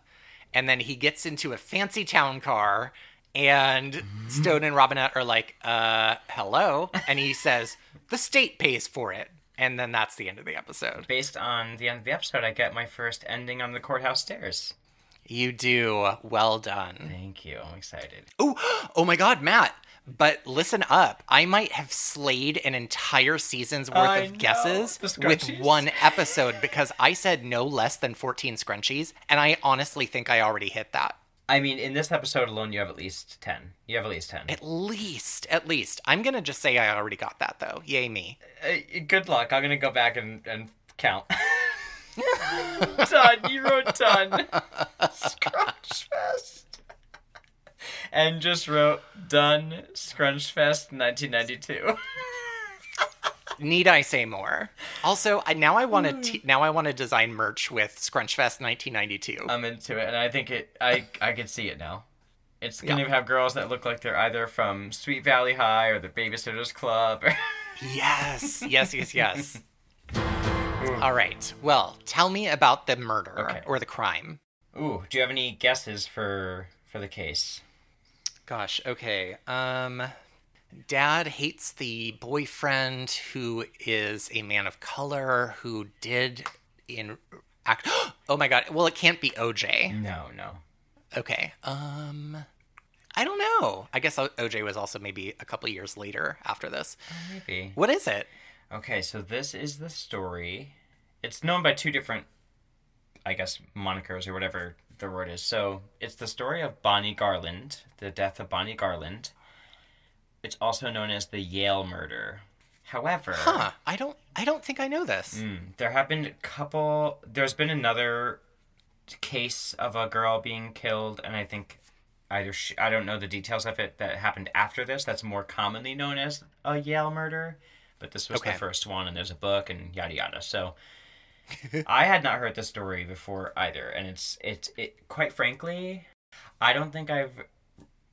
And then he gets into a fancy town car, and Stone and Robinette are like, Uh, hello? And he says, The state pays for it. And then that's the end of the episode. Based on the end of the episode, I get my first ending on the courthouse stairs. You do. Well done. Thank you. I'm excited. Oh, oh my God, Matt. But listen up. I might have slayed an entire season's worth I of know. guesses with one episode because I said no less than 14 scrunchies, and I honestly think I already hit that. I mean, in this episode alone, you have at least 10. You have at least 10. At least, at least. I'm gonna just say I already got that though. Yay me. Uh, good luck. I'm going to go back and, and count. done. You wrote done. Scrunch Fest. And just wrote done Scrunch Fest 1992. Need I say more? Also, I, now I want hmm. to now I want to design merch with Scrunchfest 1992. I'm into it, and I think it. I I can see it now. It's gonna Yeah. have girls that look like they're either from Sweet Valley High or the Babysitters Club. yes, yes, yes, yes. All right. Well, tell me about the murder Okay. or the crime. Ooh, do you have any guesses for for the case? Gosh, okay. Um Dad hates the boyfriend who is a man of color who did in act Oh my god. Well, it can't be OJ. No, no. Okay. Um I don't know. I guess OJ was also maybe a couple years later after this. Maybe. What is it? Okay, so this is the story. It's known by two different, I guess, monikers or whatever the word is. So it's the story of Bonnie Garland, the death of Bonnie Garland. It's also known as the Yale murder. However, Huh. I don't I don't think I know this. Mm, there have been a couple. There's been another case of a girl being killed, and I think either sh I don't know the details of it that happened after this. That's more commonly known as a Yale murder, but this was Okay. the first one, and there's a book and yada yada. So. I had not heard the story before either, and it's it's it. Quite frankly, I don't think I've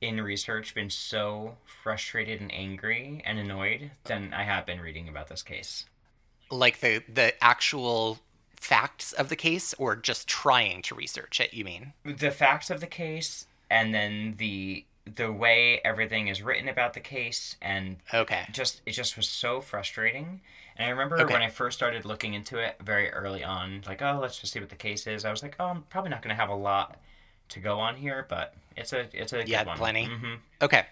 in research been so frustrated and angry and annoyed than I have been reading about this case. Like the the actual facts of the case or just trying to research it, you mean? the facts of the case and then the the way everything is written about the case and Okay. just it just was so frustrating and i remember Okay. when i first started looking into it very early on like oh let's just see what the case is i was like oh i'm probably not going to have a lot to go on here but it's a it's a good You had one. plenty? hmm Okay.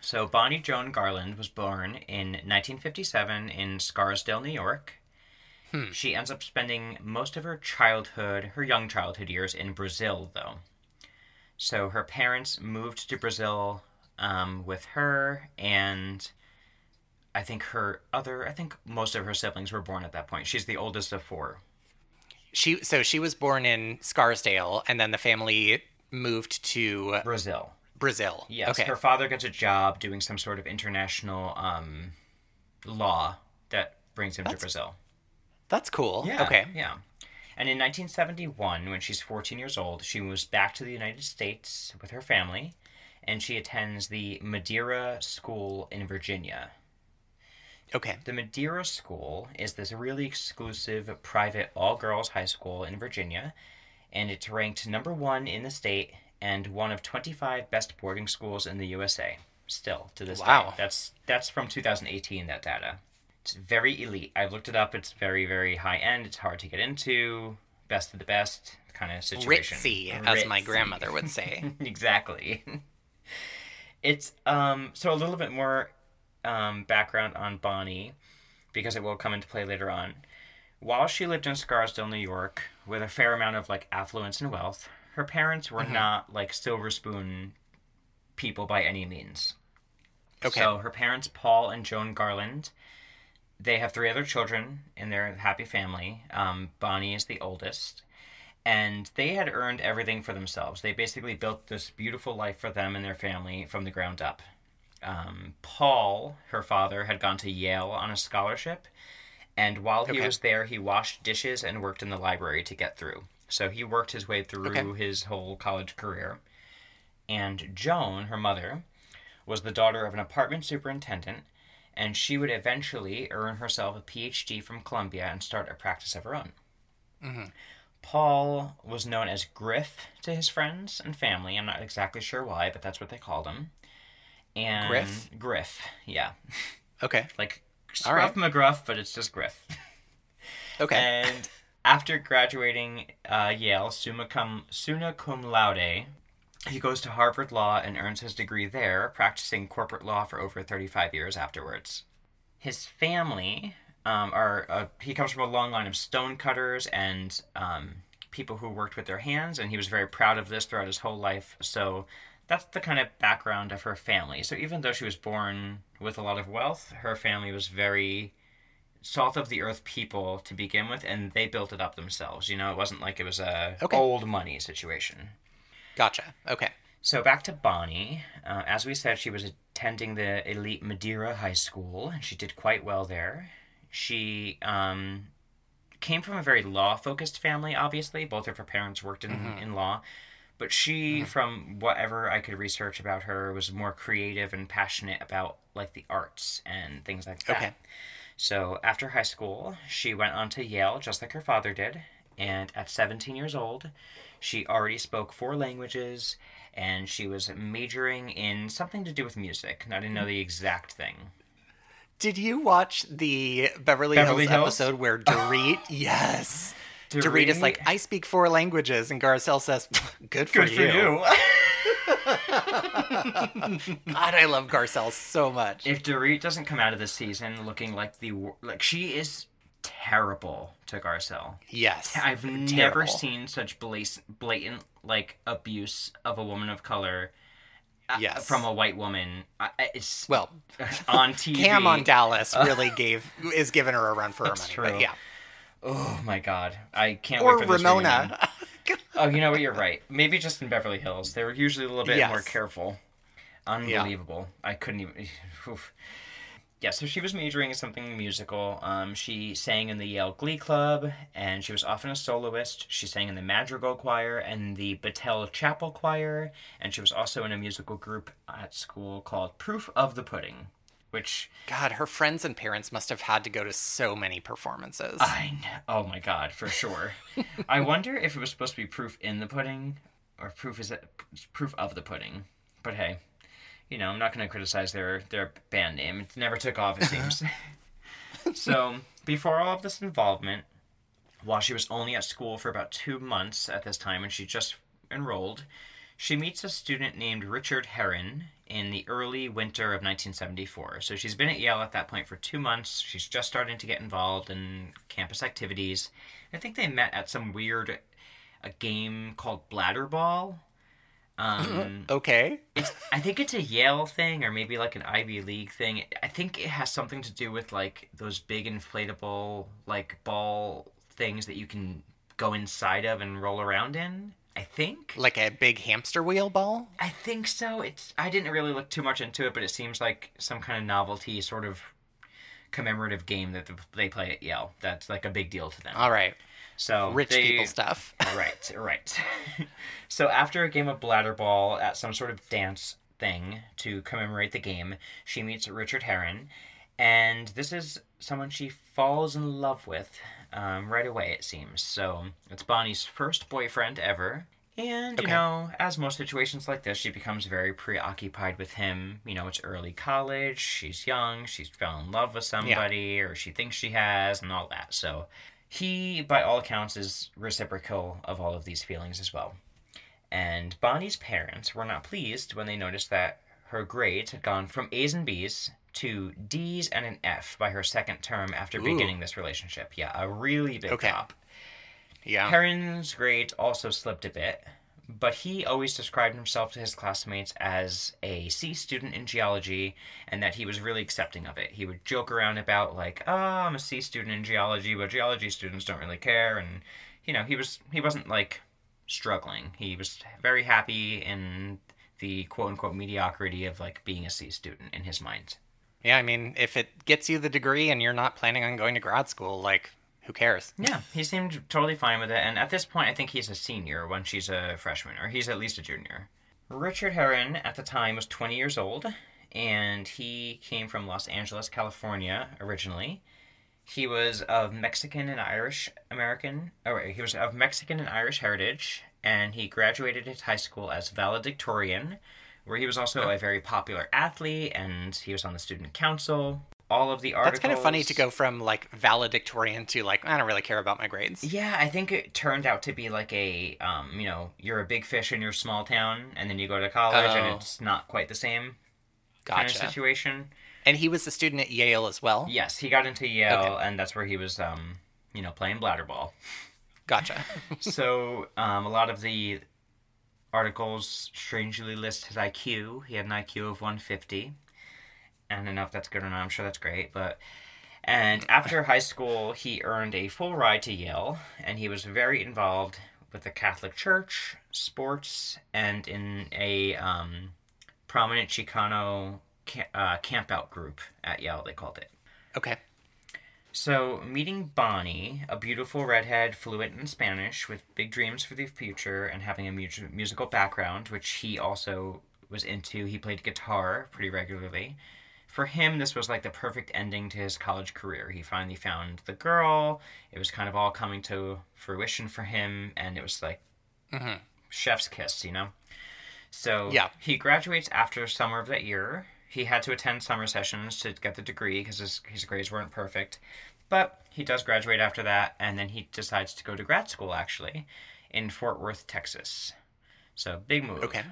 so bonnie joan garland was born in 1957 in scarsdale new york Hmm. she ends up spending most of her childhood her young childhood years in brazil though so her parents moved to Brazil um, with her, and I think her other, I think most of her siblings were born at that point. She's the oldest of four. She so she was born in Scarsdale and then the family moved to Brazil. Brazil. Yes. Okay. Her father gets a job doing some sort of international um, law that brings him to Brazil. That's cool. Yeah. Okay. Yeah. And in 1971, when she's 14 years old, she moves back to the United States with her family, and she attends the Madeira School in Virginia. Okay. The Madeira School is this really exclusive private all girls high school in Virginia, and it's ranked number one in the state and one of 25 best boarding schools in the USA. Still to this Wow. day, that's that's from 2018. That data. It's very elite. I've looked it up. It's very very high end. It's hard to get into. Best of the best kind of situation. Ritzy, as my grandmother would say. exactly. It's um so a little bit more um, background on Bonnie because it will come into play later on. While she lived in Scarsdale, New York, with a fair amount of like affluence and wealth, her parents were not like silver spoon people by any means. Okay. So her parents, Paul and Joan Garland, they have three other children in their happy family. Um, Bonnie is the oldest. And they had earned everything for themselves. They basically built this beautiful life for them and their family from the ground up. Um, Paul, her father, had gone to Yale on a scholarship. And while he Okay. was there, he washed dishes and worked in the library to get through. So he worked his way through Okay. his whole college career. And Joan, her mother, was the daughter of an apartment superintendent, and she would eventually earn herself a PhD from Columbia and start a practice of her own. Paul was known as Griff to his friends and family. I'm not exactly sure why, but that's what they called him. And Griff? Griff, yeah, Okay. like Scruff right. McGruff, but it's just Griff. Okay. And after graduating uh, Yale summa cum, summa cum laude, he goes to Harvard Law and earns his degree there, practicing corporate law for over 35 years afterwards. His family um, are, uh, he comes from a long line of stonecutters and um, people who worked with their hands, and he was very proud of this throughout his whole life. So that's the kind of background of her family. So even though she was born with a lot of wealth, her family was very salt of the earth people to begin with, and they built it up themselves. You know, it wasn't like it was a Okay. old money situation. Gotcha. Okay. So back to Bonnie. Uh, as we said, she was attending the elite Madeira High School, and she did quite well there. She um, came from a very law-focused family. Obviously, both of her parents worked in, in law, but she, mm-hmm. from whatever I could research about her, was more creative and passionate about like the arts and things like that. Okay. So after high school, she went on to Yale, just like her father did. And at 17 years old, she already spoke four languages and she was majoring in something to do with music. I didn't know mm. the exact thing. Did you watch the Beverly, Beverly Hills, Hills? episode where Dorit? yes. Dorit is Dorit? like, I speak four languages, and Garcelle says, "Good for Good for you. God, I love Garcelle so much. if Dorit doesn't come out of this season looking like the like she is terrible to Garcelle. yes, I've never seen such blatant, blatant like abuse of a woman of color uh, Yes. from a white woman. I- I- It's Well, on TV. Cam on Dallas really gave is giving her a run for her money. That's But true. yeah, Oh my god, I can't or wait for this. Ramona. Oh, you know what? You're right. Maybe just in Beverly Hills, they were usually a little bit Yes. more careful. Unbelievable. I couldn't even. oof. Yeah, so she was majoring in something musical. Um, she sang in the Yale Glee Club, and she was often a soloist. She sang in the Madrigal Choir and the Battell Chapel Choir, and she was also in a musical group at school called Proof of the Pudding, which God, her friends and parents must have had to go to so many performances. I know. Oh my god, for sure. I wonder if it was supposed to be proof in the pudding, or proof is it proof of the pudding. But hey, you know, I'm not going to criticize their their band name. It never took off, it seems. so before all of this involvement, while she was only at school for about two months at this time, and she just enrolled, she meets a student named Richard Herrin in the early winter of 1974. So she's been at Yale at that point for two months. She's just starting to get involved in campus activities. I think they met at some weird a game called Bladder Ball. Um, okay. it's, I think it's a Yale thing or maybe like an Ivy League thing. I think it has something to do with like those big inflatable like ball things that you can go inside of and roll around in. I think. Like a big hamster wheel ball? I think so. It's I didn't really look too much into it, but it seems like some kind of novelty sort of commemorative game that they play at Yale. That's like a big deal to them. All right. So Rich they- people stuff. right, right. so after a game of bladder ball at some sort of dance thing to commemorate the game, she meets Richard Herrin, and this is someone she falls in love with um, right away. It seems so. It's Bonnie's first boyfriend ever. And, you know, as most situations like this, she becomes very preoccupied with him. You know, it's early college, she's young, she's fell in love with somebody, or she thinks she has, and all that. So, he, by all accounts, is reciprocal of all of these feelings as well. And Bonnie's parents were not pleased when they noticed that her grades had gone from A's and B's to D's and an F by her second term after Ooh. beginning this relationship. Yeah, a really big Okay. drop. Yeah. Herrin's grades also slipped a bit, but he always described himself to his classmates as a C student in geology and that he was really accepting of it. He would joke around about like, "Oh, I'm a C student in geology, but geology students don't really care." And you know, he was he wasn't like struggling. He was very happy in the quote unquote mediocrity of like being a C student in his mind. Yeah, I mean, if it gets you the degree and you're not planning on going to grad school, like, who cares? Yeah, he seemed totally fine with it, and at this point, I think he's a senior when she's a freshman, or he's at least a junior. Richard Herrin at the time was 20 years old, and he came from Los Angeles, California originally. He was of Mexican and Irish American, oh, wait, he was of Mexican and Irish heritage, and he graduated his high school as valedictorian, where he was also a very popular athlete, and he was on the student council. All of the articles. That's kind of funny to go from, like, valedictorian to, like, I don't really care about my grades. Yeah, I think it turned out to be like a, um, you know, you're a big fish in your small town, and then you go to college, and Oh. it's not quite the same kind of Gotcha. situation. And he was a student at Yale as well? Yes, he got into Yale, Okay. and that's where he was, um, you know, playing bladder ball. Gotcha. so um, a lot of the articles strangely list his IQ. He had an IQ of 150. I don't know if that's good or not. I'm sure that's great, but and after high school, he earned a full ride to Yale, and he was very involved with the Catholic Church, sports, and in a um, prominent Chicano ca- uh, campout group at Yale. They called it. Okay. So, meeting Bonnie, a beautiful redhead fluent in Spanish with big dreams for the future and having a mu- musical background, which he also was into. He played guitar pretty regularly. For him, this was like the perfect ending to his college career. He finally found the girl. It was kind of all coming to fruition for him, and it was like mm-hmm. chef's kiss, you know? So, Yeah. he graduates after summer of that year. He had to attend summer sessions to get the degree because his, his grades weren't perfect. But he does graduate after that, and then he decides to go to grad school, actually, in Fort Worth, Texas. So, big move. Okay.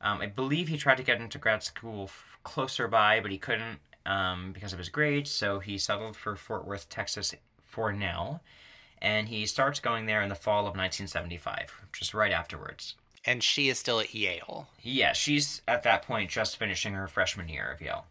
Um, I believe he tried to get into grad school f- closer by, but he couldn't um, because of his grades, so he settled for Fort Worth, Texas for now. And he starts going there in the fall of 1975, just right afterwards. And she is still at Yale. Yeah, she's at that point just finishing her freshman year of Yale.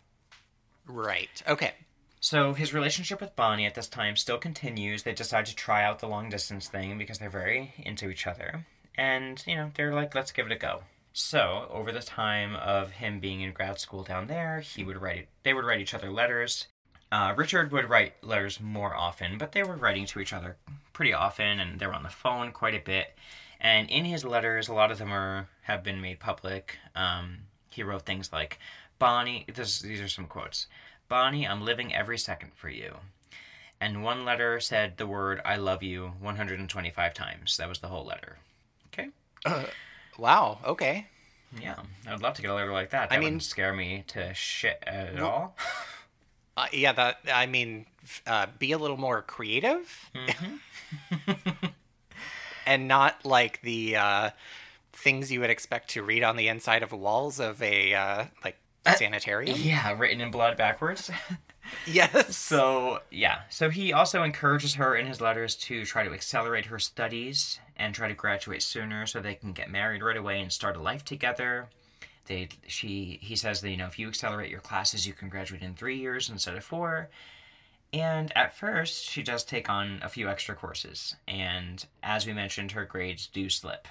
Right. Okay. So his relationship with Bonnie at this time still continues. They decide to try out the long distance thing because they're very into each other. And, you know, they're like, let's give it a go. So, over the time of him being in grad school down there, he would write they would write each other letters. Uh, Richard would write letters more often, but they were writing to each other pretty often, and they were on the phone quite a bit. And in his letters, a lot of them are have been made public. Um, he wrote things like, "Bonnie," this, these are some quotes. "Bonnie, I'm living every second for you." And one letter said the word "I love you" 125 times. That was the whole letter. Okay. Wow. Okay. Yeah, I would love to get a letter like that. That I mean- wouldn't scare me to shit at all. Uh, yeah. That. I mean, uh, be a little more creative, and not like the uh, things you would expect to read on the inside of walls of a uh, like sanitarium. yeah, written in blood backwards. Yes. so yeah, so he also encourages her in his letters to try to accelerate her studies and try to graduate sooner so they can get married right away and start a life together. They she he says that you know if you accelerate your classes you can graduate in three years instead of four. And at first, she does take on a few extra courses, and as we mentioned, her grades do slip.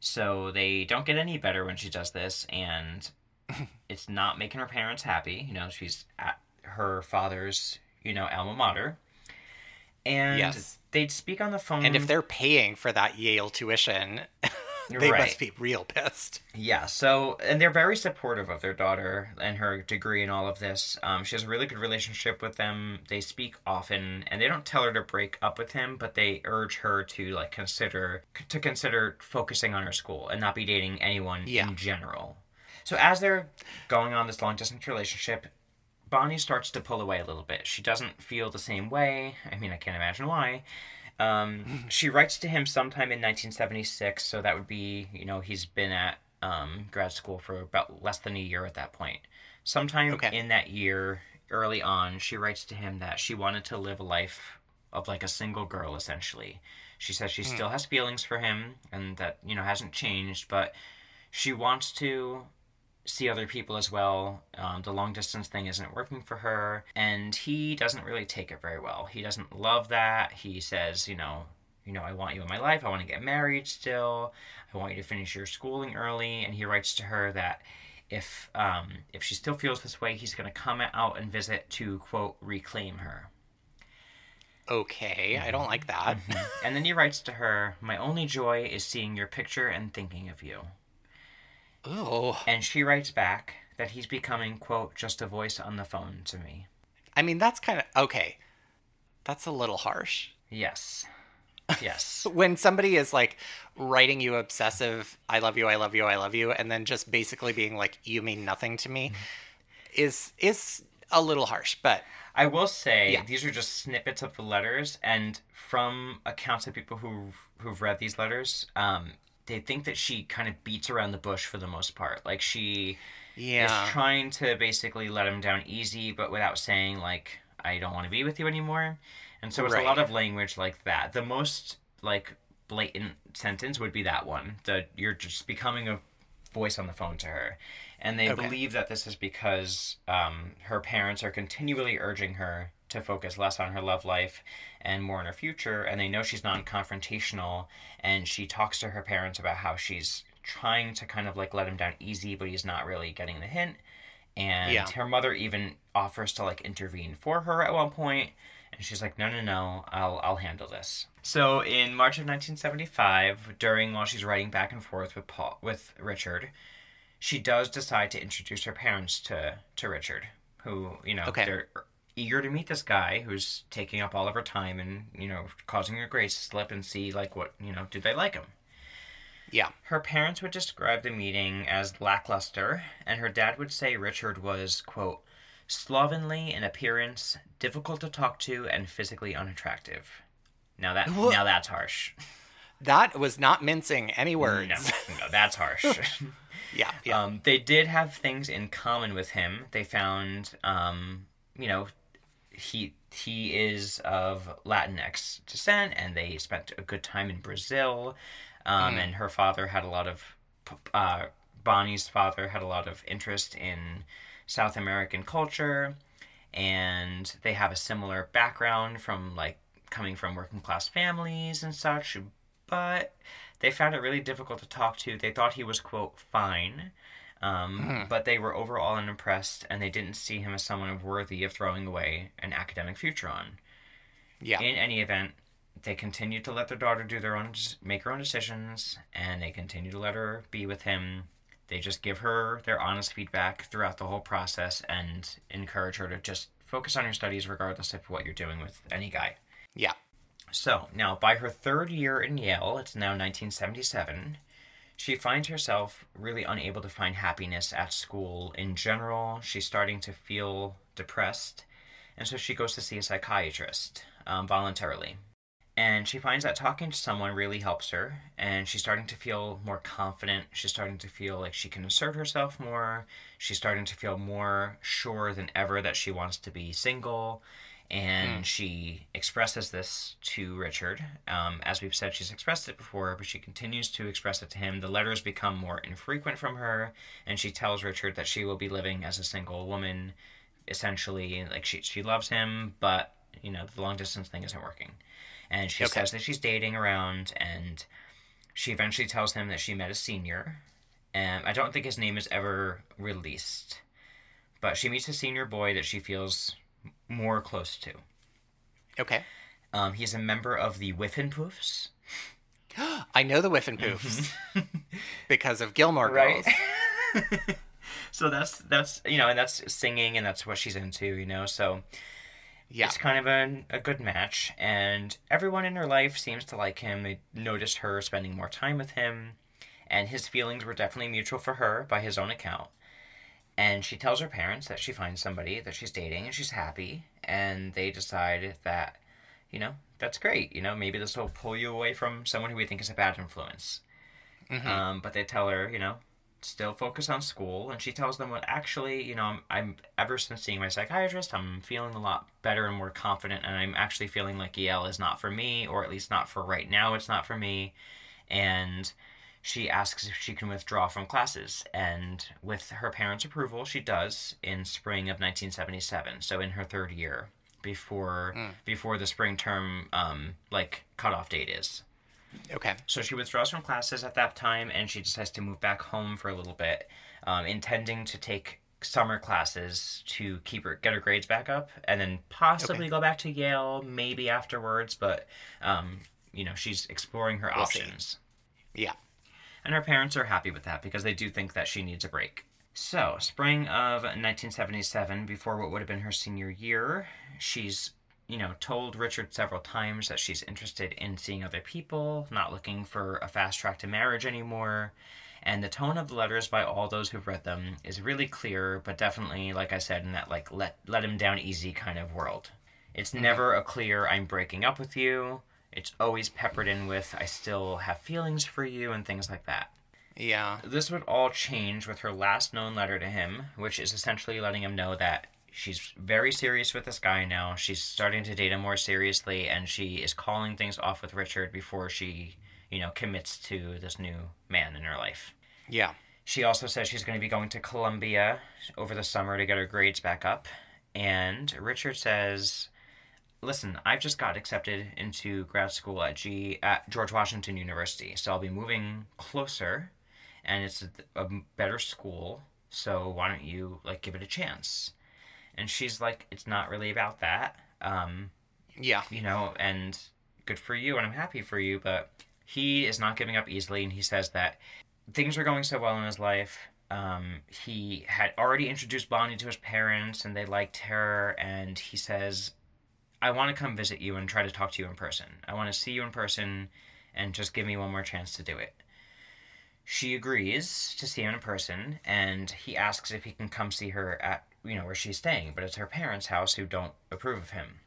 So they don't get any better when she does this, and it's not making her parents happy. You know, she's at her father's, you know, alma mater. And Yes. they'd speak on the phone. And if they're paying for that Yale tuition, they Right. must be real pissed. Yeah, so and they're very supportive of their daughter and her degree and all of this. Um, she has a really good relationship with them. They speak often, and they don't tell her to break up with him, but they urge her to like consider to consider focusing on her school and not be dating anyone Yeah. in general. So as they're going on this long distance relationship, Bonnie starts to pull away a little bit. She doesn't feel the same way. I mean, I can't imagine why. Um, she writes to him sometime in 1976, so that would be, you know, he's been at um, grad school for about less than a year at that point. Sometime Okay. in that year, early on, she writes to him that she wanted to live a life of like a single girl, essentially. She says she still has feelings for him and that, you know, hasn't changed, but she wants to see other people as well. Um, the long distance thing isn't working for her, and he doesn't really take it very well. He doesn't love that. He says, you know, you know, I want you in my life. I want to get married still. I want you to finish your schooling early. And he writes to her that if um, if she still feels this way, he's going to come out and visit to quote reclaim her. Okay, I don't like that. And then he writes to her, "My only joy is seeing your picture and thinking of you." Oh, And she writes back that he's becoming quote just a voice on the phone to me. I mean that's kind of okay. That's a little harsh. Yes. Yes. When somebody is like writing you obsessive, I love you, I love you, I love you, and then just basically being like, you mean nothing to me, is is a little harsh. But I will say Yeah. these are just snippets of the letters, and from accounts of people who've who've read these letters, um, they think that she kind of beats around the bush for the most part. Like she yeah, is trying to basically let him down easy, but without saying like I don't want to be with you anymore. And so it's a lot of language like that. The most like blatant sentence would be that one. That you're just becoming a voice on the phone to her, and they Okay. believe that this is because um, her parents are continually urging her to focus less on her love life and more on her future, and they know she's non-confrontational, and she talks to her parents about how she's trying to kind of like let him down easy, but he's not really getting the hint. And Yeah. her mother even offers to like intervene for her at one point, and she's like, "No, no, no, I'll I'll handle this." So in March of 1975, during while she's writing back and forth with Paul with Richard, she does decide to introduce her parents to to Richard, who you know Okay. they're eager to meet this guy who's taking up all of her time and you know causing her grades to slip and see like what you know did they like him. Yeah. Her parents would describe the meeting as lackluster, and her dad would say Richard was, quote, slovenly in appearance, difficult to talk to, and physically unattractive. Now that Wha- now that's harsh. That was not mincing any words. No, no, that's harsh. yeah. Yeah. Um, they did have things in common with him. They found, um, you know, he he is of Latinx descent, and they spent a good time in Brazil. Um, And her father had a lot of, uh, Bonnie's father had a lot of interest in South American culture, and they have a similar background from like coming from working class families and such. But they found it really difficult to talk to. They thought he was quote fine, um, but they were overall unimpressed, and they didn't see him as someone worthy of throwing away an academic future on. yeah. In any event, they continued to let their daughter do their own, make her own decisions, and they continue to let her be with him. They just give her their honest feedback throughout the whole process and encourage her to just focus on your studies regardless of what you're doing with any guy. yeah. So, now by her third year in Yale, it's now 1977, she finds herself really unable to find happiness at school in general. She's starting to feel depressed, and so she goes to see a psychiatrist um, voluntarily. And she finds that talking to someone really helps her, and she's starting to feel more confident. She's starting to feel like she can assert herself more. She's starting to feel more sure than ever that she wants to be single and she expresses this to Richard. Um, as we've said, she's expressed it before, but she continues to express it to him. The letters become more infrequent from her, and she tells Richard that she will be living as a single woman, essentially. Like she she loves him, but you know the long distance thing isn't working, and she Okay. says that she's dating around, and she eventually tells him that she met a senior. And I don't think his name is ever released, but she meets a senior boy that she feels more close to. Okay. Um, he's a member of the Whiffenpoofs. I know the Whiffenpoofs because of Gilmore Girls. so that's that's you know, and that's singing, and that's what she's into, you know. So Yeah. it's kind of a, a good match, and everyone in her life seems to like him. They noticed her spending more time with him, and his feelings were definitely mutual for her by his own account. And she tells her parents that she finds somebody that she's dating and she's happy, and they decide that, you know, that's great. You know, maybe this will pull you away from someone who we think is a bad influence. Um, but they tell her, you know, still focus on school, and she tells them what actually, you know, I'm, I'm ever since seeing my psychiatrist, I'm feeling a lot better and more confident, and I'm actually feeling like Yale is not for me, or at least not for right now. It's not for me, and she asks if she can withdraw from classes, and with her parents' approval, she does in spring of 1977. So in her third year, before before the spring term um, like cutoff date is. Okay. So she withdraws from classes at that time, and she decides to move back home for a little bit, um, intending to take summer classes to keep her get her grades back up, and then possibly Okay. go back to Yale maybe afterwards. But um, you know, she's exploring her We'll see. options. Yeah. And her parents are happy with that because they do think that she needs a break. So, spring of 1977, before what would have been her senior year, she's, you know, told Richard several times that she's interested in seeing other people, not looking for a fast track to marriage anymore. And the tone of the letters by all those who've read them is really clear, but definitely, like I said, in that like let let him down easy kind of world. It's never a clear I'm breaking up with you. It's always peppered in with I still have feelings for you and things like that. Yeah. This would all change with her last known letter to him, which is essentially letting him know that she's very serious with this guy now. She's starting to date him more seriously, and she is calling things off with Richard before she, you know, commits to this new man in her life. Yeah. She also says she's going to be going to Columbia over the summer to get her grades back up. And Richard says, "Listen, I've just got accepted into grad school at G at George Washington University, so I'll be moving closer, and it's a, a better school. So why don't you like give it a chance?" And she's like, "It's not really about that, um, Yeah. you know, and good for you, and I'm happy for you, but." He is not giving up easily, and he says that things were going so well in his life. Um, he had already introduced Bonnie to his parents, and they liked her. And he says, "I want to come visit you and try to talk to you in person. I want to see you in person, and just give me one more chance to do it." She agrees to see him in person, and he asks if he can come see her at you know where she's staying, but it's her parents' house who don't approve of him.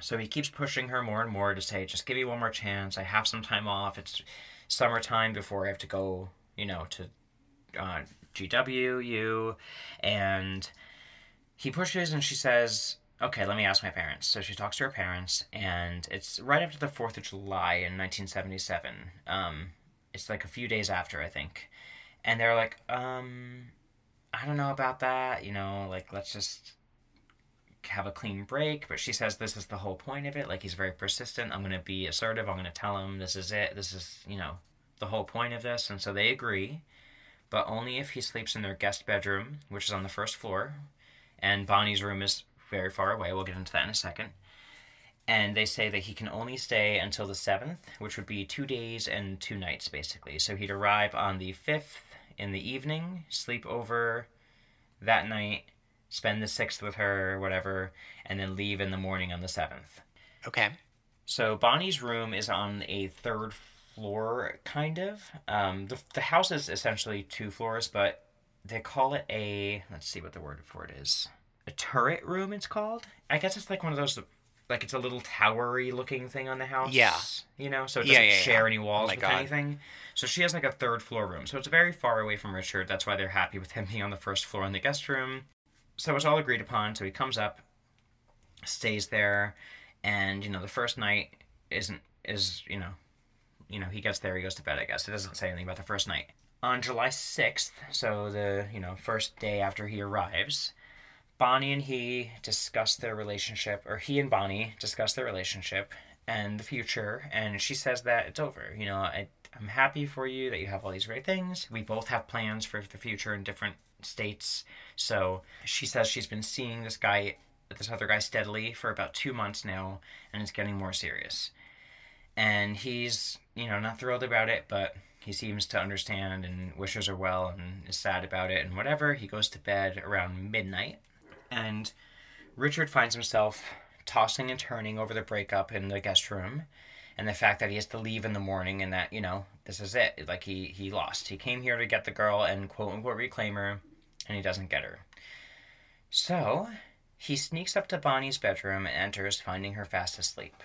So he keeps pushing her more and more to say, just give me one more chance. I have some time off. It's summertime before I have to go, you know, to uh, GWU. And he pushes and she says, okay, let me ask my parents. So she talks to her parents, and it's right after the 4th of July in 1977. Um, it's like a few days after, I think. And they're like, um, I don't know about that. You know, like, let's just have a clean break, but she says this is the whole point of it. Like he's very persistent. I'm going to be assertive. I'm going to tell him this is it. This is, you know, the whole point of this. And so they agree, but only if he sleeps in their guest bedroom, which is on the first floor. And Bonnie's room is very far away. We'll get into that in a second. And they say that he can only stay until the 7th, which would be two days and two nights, basically. So he'd arrive on the 5th in the evening, sleep over that night, spend the 6th with her, whatever, and then leave in the morning on the 7th. Okay. So Bonnie's room is on a third floor, kind of. Um, the, the house is essentially two floors, but they call it a. Let's see what the word for it is. A turret room, it's called. I guess it's like one of those. Like it's a little towery looking thing on the house. Yeah. You know, so it doesn't yeah, yeah. share any walls oh my with God. anything. So she has like a third floor room. So it's very far away from Richard. That's why they're happy with him being on the first floor in the guest room. So it's all agreed upon. So he comes up, stays there, and you know the first night isn't is you know you know he gets there he goes to bed i guess it doesn't say anything about the first night on july 6th so the you know first day after he arrives bonnie and he discuss their relationship or he and bonnie discuss their relationship and the future and she says that it's over. You know I, i'm happy for you that you have all these great things. We both have plans for the future in different states. So she says she's been seeing this guy this other guy steadily for about two months now and it's getting more serious. And he's you know not thrilled about it but he seems to understand and wishes her well and is sad about it and whatever. He goes to bed around midnight and richard finds himself tossing and turning over the breakup in the guest room and the fact that he has to leave in the morning and that you know this is it like he he lost he came here to get the girl and quote unquote reclaim her and he doesn't get her so he sneaks up to bonnie's bedroom and enters finding her fast asleep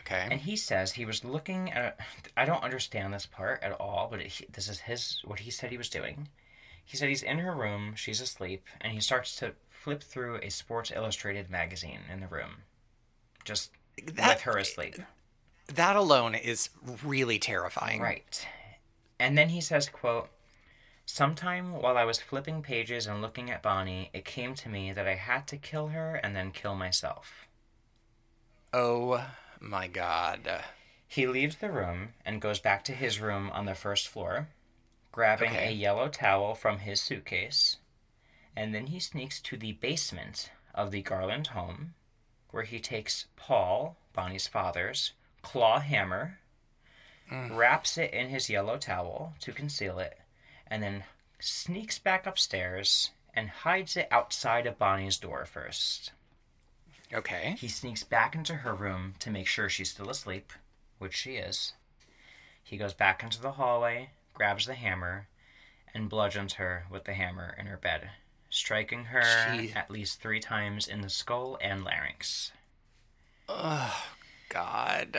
Okay. and he says he was looking at. I don't understand this part at all, but it, this is his what he said he was doing. He said he's in her room, she's asleep, and he starts to flip through a Sports Illustrated magazine in the room, just That- with her asleep. that alone is really terrifying. Right. And then he says, quote, Sometime while I was flipping pages and looking at Bonnie, it came to me that I had to kill her and then kill myself. Oh my god. He leaves the room and goes back to his room on the first floor, grabbing Okay. a yellow towel from his suitcase, and then he sneaks to the basement of the Garland home, where he takes Paul, Bonnie's father's, claw hammer, mm. wraps it in his yellow towel to conceal it, and then sneaks back upstairs and hides it outside of Bonnie's door first. Okay. He sneaks back into her room to make sure she's still asleep, which she is. He goes back into the hallway, grabs the hammer, and bludgeons her with the hammer in her bed, striking her Jeez. at least three times in the skull and larynx. Oh god.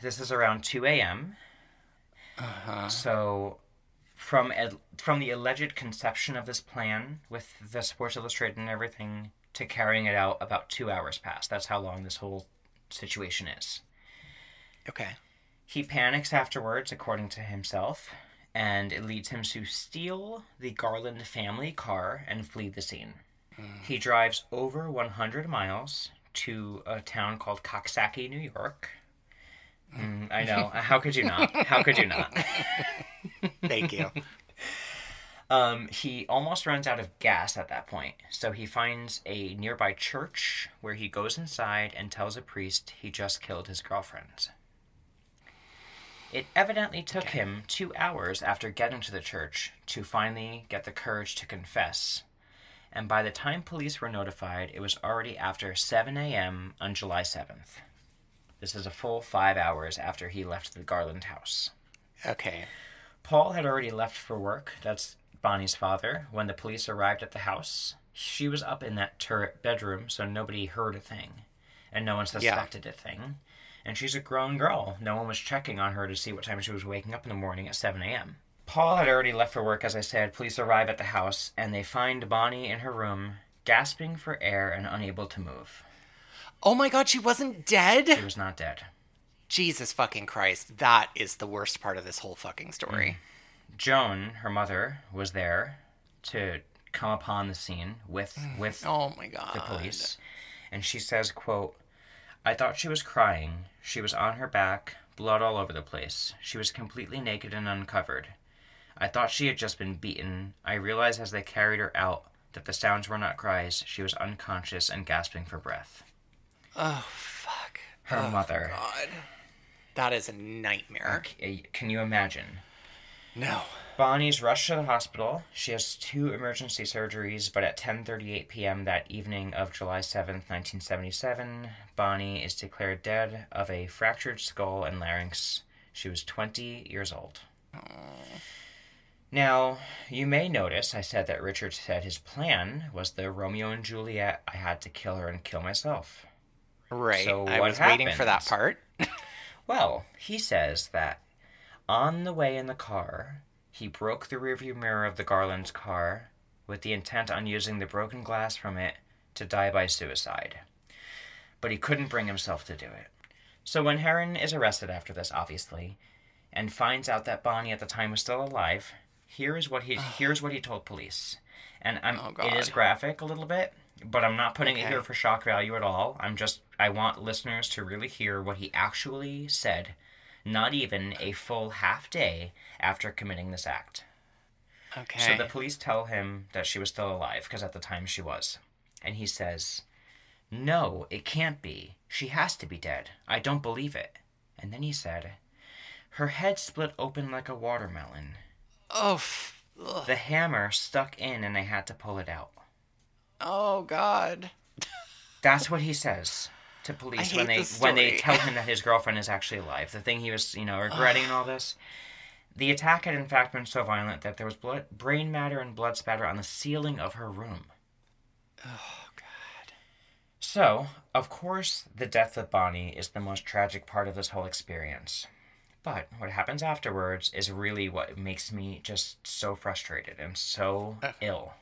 This is around 2 a.m. Uh-huh. So, from from the alleged conception of this plan with the Sports Illustrated and everything to carrying it out, about two hours passed. That's how long this whole situation is. Okay. He panics afterwards, according to himself, and it leads him to steal the Garland family car and flee the scene. He drives over 100 miles to a town called Coxsackie, New York. Mm, I know. How could you not? How could you not? Thank you. Um, he almost runs out of gas at that point, so he finds a nearby church where he goes inside and tells a priest he just killed his girlfriend. It evidently took him two hours after getting to the church to finally get the courage to confess. And by the time police were notified, it was already after 7 a.m. on July 7th. This is a full five hours after he left the Garland house. Okay. Paul had already left for work. That's Bonnie's father. When the police arrived at the house, she was up in that turret bedroom, so nobody heard a thing, and no one suspected a thing. And she's a grown girl. No one was checking on her to see what time she was waking up in the morning at 7 a.m. Paul had already left for work, as I said. Police arrive at the house, and they find Bonnie in her room, gasping for air and unable to move. Oh my god, she wasn't dead? She was not dead. Jesus fucking Christ. That is the worst part of this whole fucking story. Mm. Joan, her mother, was there to come upon the scene with with Oh my god. the police and she says quote i thought she was crying. She was on her back blood all over the place. She was completely naked and uncovered. I thought she had just been beaten. I realized as they carried her out that the sounds were not cries. She was unconscious and gasping for breath. Oh fuck. her oh, mother. God. That is a nightmare. C- can you imagine No. Bonnie's rushed to the hospital. She has two emergency surgeries, but at 10:38 p.m. that evening of July 7th, 1977, Bonnie is declared dead of a fractured skull and larynx. She was 20 years old. Now, you may notice I said that Richard said his plan was the Romeo and Juliet I had to kill her and kill myself. Right. So I was waiting for that part. Well, he says that on the way in the car, he broke the rearview mirror of the Garland's car with the intent on using the broken glass from it to die by suicide. But he couldn't bring himself to do it. So when Herrin is arrested after this, obviously, and finds out that Bonnie at the time was still alive, here is what he here's what he told police. And I'm, Oh, it is graphic a little bit, but I'm not putting it here for shock value at all. I'm just I want listeners to really hear what he actually said, not even a full half day after committing this act. Okay. So the police tell him that she was still alive because at the time she was. And he says, "No, it can't be. She has to be dead. I don't believe it." And then he said, "Her head split open like a watermelon. oh. f- ugh. The hammer stuck in and I had to pull it out." Oh god. That's what he says to police when they when they tell him that his girlfriend is actually alive. The thing he was, you know, regretting and all this. The attack had in fact been so violent that there was blood, brain matter and blood spatter on the ceiling of her room. Oh god. So, of course, the death of Bonnie is the most tragic part of this whole experience. But what happens afterwards is really what makes me just so frustrated and so ill.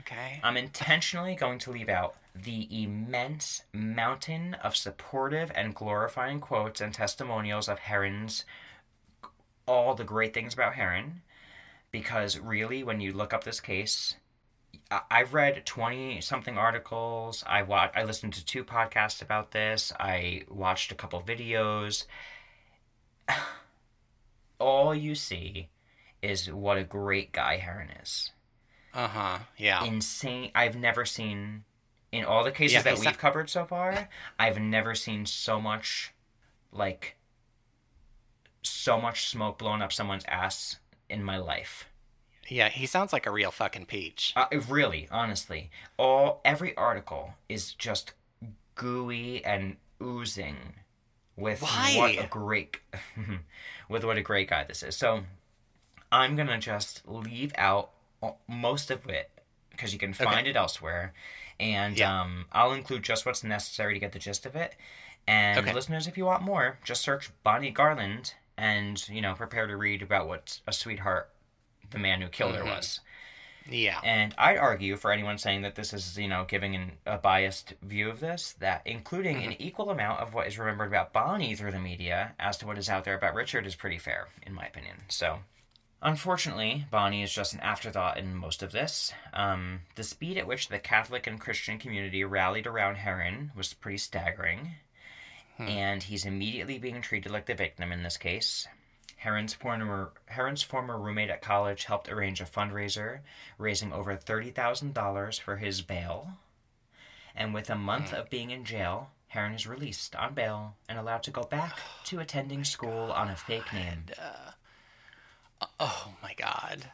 Okay. I'm intentionally going to leave out the immense mountain of supportive and glorifying quotes and testimonials of Herrin's all the great things about Herrin because really when you look up this case I've read 20 something articles. I watched, I listened to two podcasts about this. I watched a couple videos. All you see is what a great guy Herrin is Uh-huh. Yeah. insane. I've never seen in all the cases Yeah, that we've not- covered so far. I've never seen so much, like, so much smoke blowing up someone's ass in my life. yeah, he sounds like a real fucking peach. Uh, really, honestly, all every article is just gooey and oozing with Why? what a great with what a great guy this is. So I'm gonna just leave out most of it because you can find it elsewhere, and Yeah. um, I'll include just what's necessary to get the gist of it. And Okay. listeners, if you want more, just search Bonnie Garland and you know prepare to read about what a sweetheart the man who killed her was. Yeah. And I'd argue for anyone saying that this is, you know, giving an, a biased view of this, that including an equal amount of what is remembered about Bonnie through the media as to what is out there about Richard is pretty fair, in my opinion. So, unfortunately, Bonnie is just an afterthought in most of this. Um, the speed at which the Catholic and Christian community rallied around Herrin was pretty staggering. And he's immediately being treated like the victim in this case. Herrin's former Herrin's former roommate at college helped arrange a fundraiser, raising over thirty thousand dollars for his bail. And with a month of being in jail, Herrin is released on bail and allowed to go back to attending school on a fake name. Oh my god.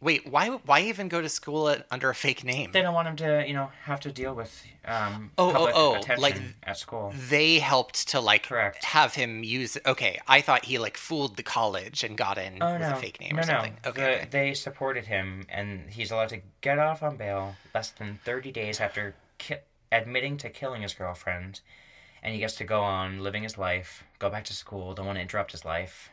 Wait, why why even go to school at, under a fake name? They don't want him to, you know, have to deal with um, Oh, oh, public oh, attention like- at school. They helped to like Correct. have him use Okay, I thought he like fooled the college and got in Oh with no! a fake name no, or something. no. Okay, The- okay. They supported him, and he's allowed to get off on bail less than thirty days after ki- admitting to killing his girlfriend, and he gets to go on living his life, go back to school. Don't want to interrupt his life.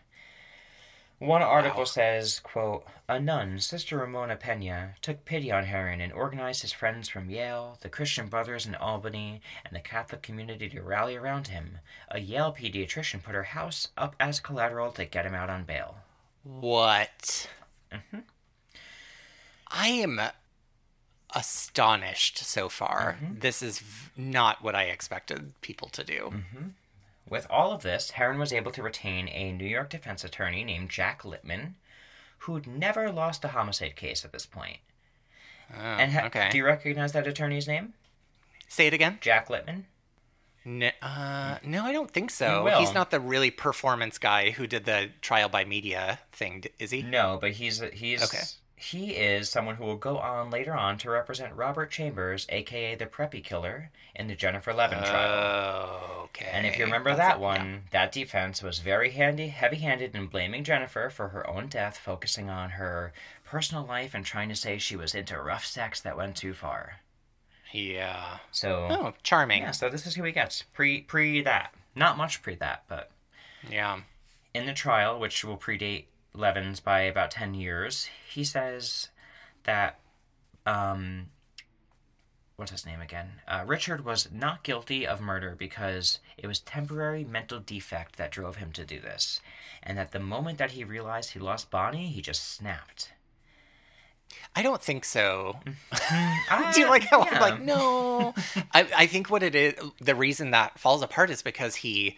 One article says, quote, A nun, Sister Ramona Pena, took pity on Herrin and organized his friends from Yale, the Christian Brothers in Albany, and the Catholic community to rally around him. A Yale pediatrician put her house up as collateral to get him out on bail. What? Mm-hmm. I am astonished so far. Mm-hmm. This is v- not what I expected people to do. Mm-hmm. With all of this, Herrin was able to retain a New York defense attorney named Jack Litman, who'd never lost a homicide case at this point. Oh, And ha- okay. do you recognize that attorney's name? Say it again. Jack Litman? No, uh, no, I don't think so. will. He's not the really performance guy who did the trial by media thing, is he? No, but he's he's Okay. He is someone who will go on later on to represent Robert Chambers, aka the Preppy Killer, in the Jennifer Levin trial. Oh, okay. And if you remember That's that it, one, yeah. that defense was very handy, heavy-handed in blaming Jennifer for her own death, focusing on her personal life and trying to say she was into rough sex that went too far. Yeah. So Oh, charming. yeah, so this is who he gets pre pre that. Not much pre that, but Yeah. in the trial, which will predate Levin's by about ten years, he says that um what's his name again? Uh, Richard was not guilty of murder because it was temporary mental defect that drove him to do this, and that the moment that he realized he lost Bonnie, he just snapped. I don't think so. Ah, Do you like how yeah. I'm like, no? I, I think what it is, the reason that falls apart is because he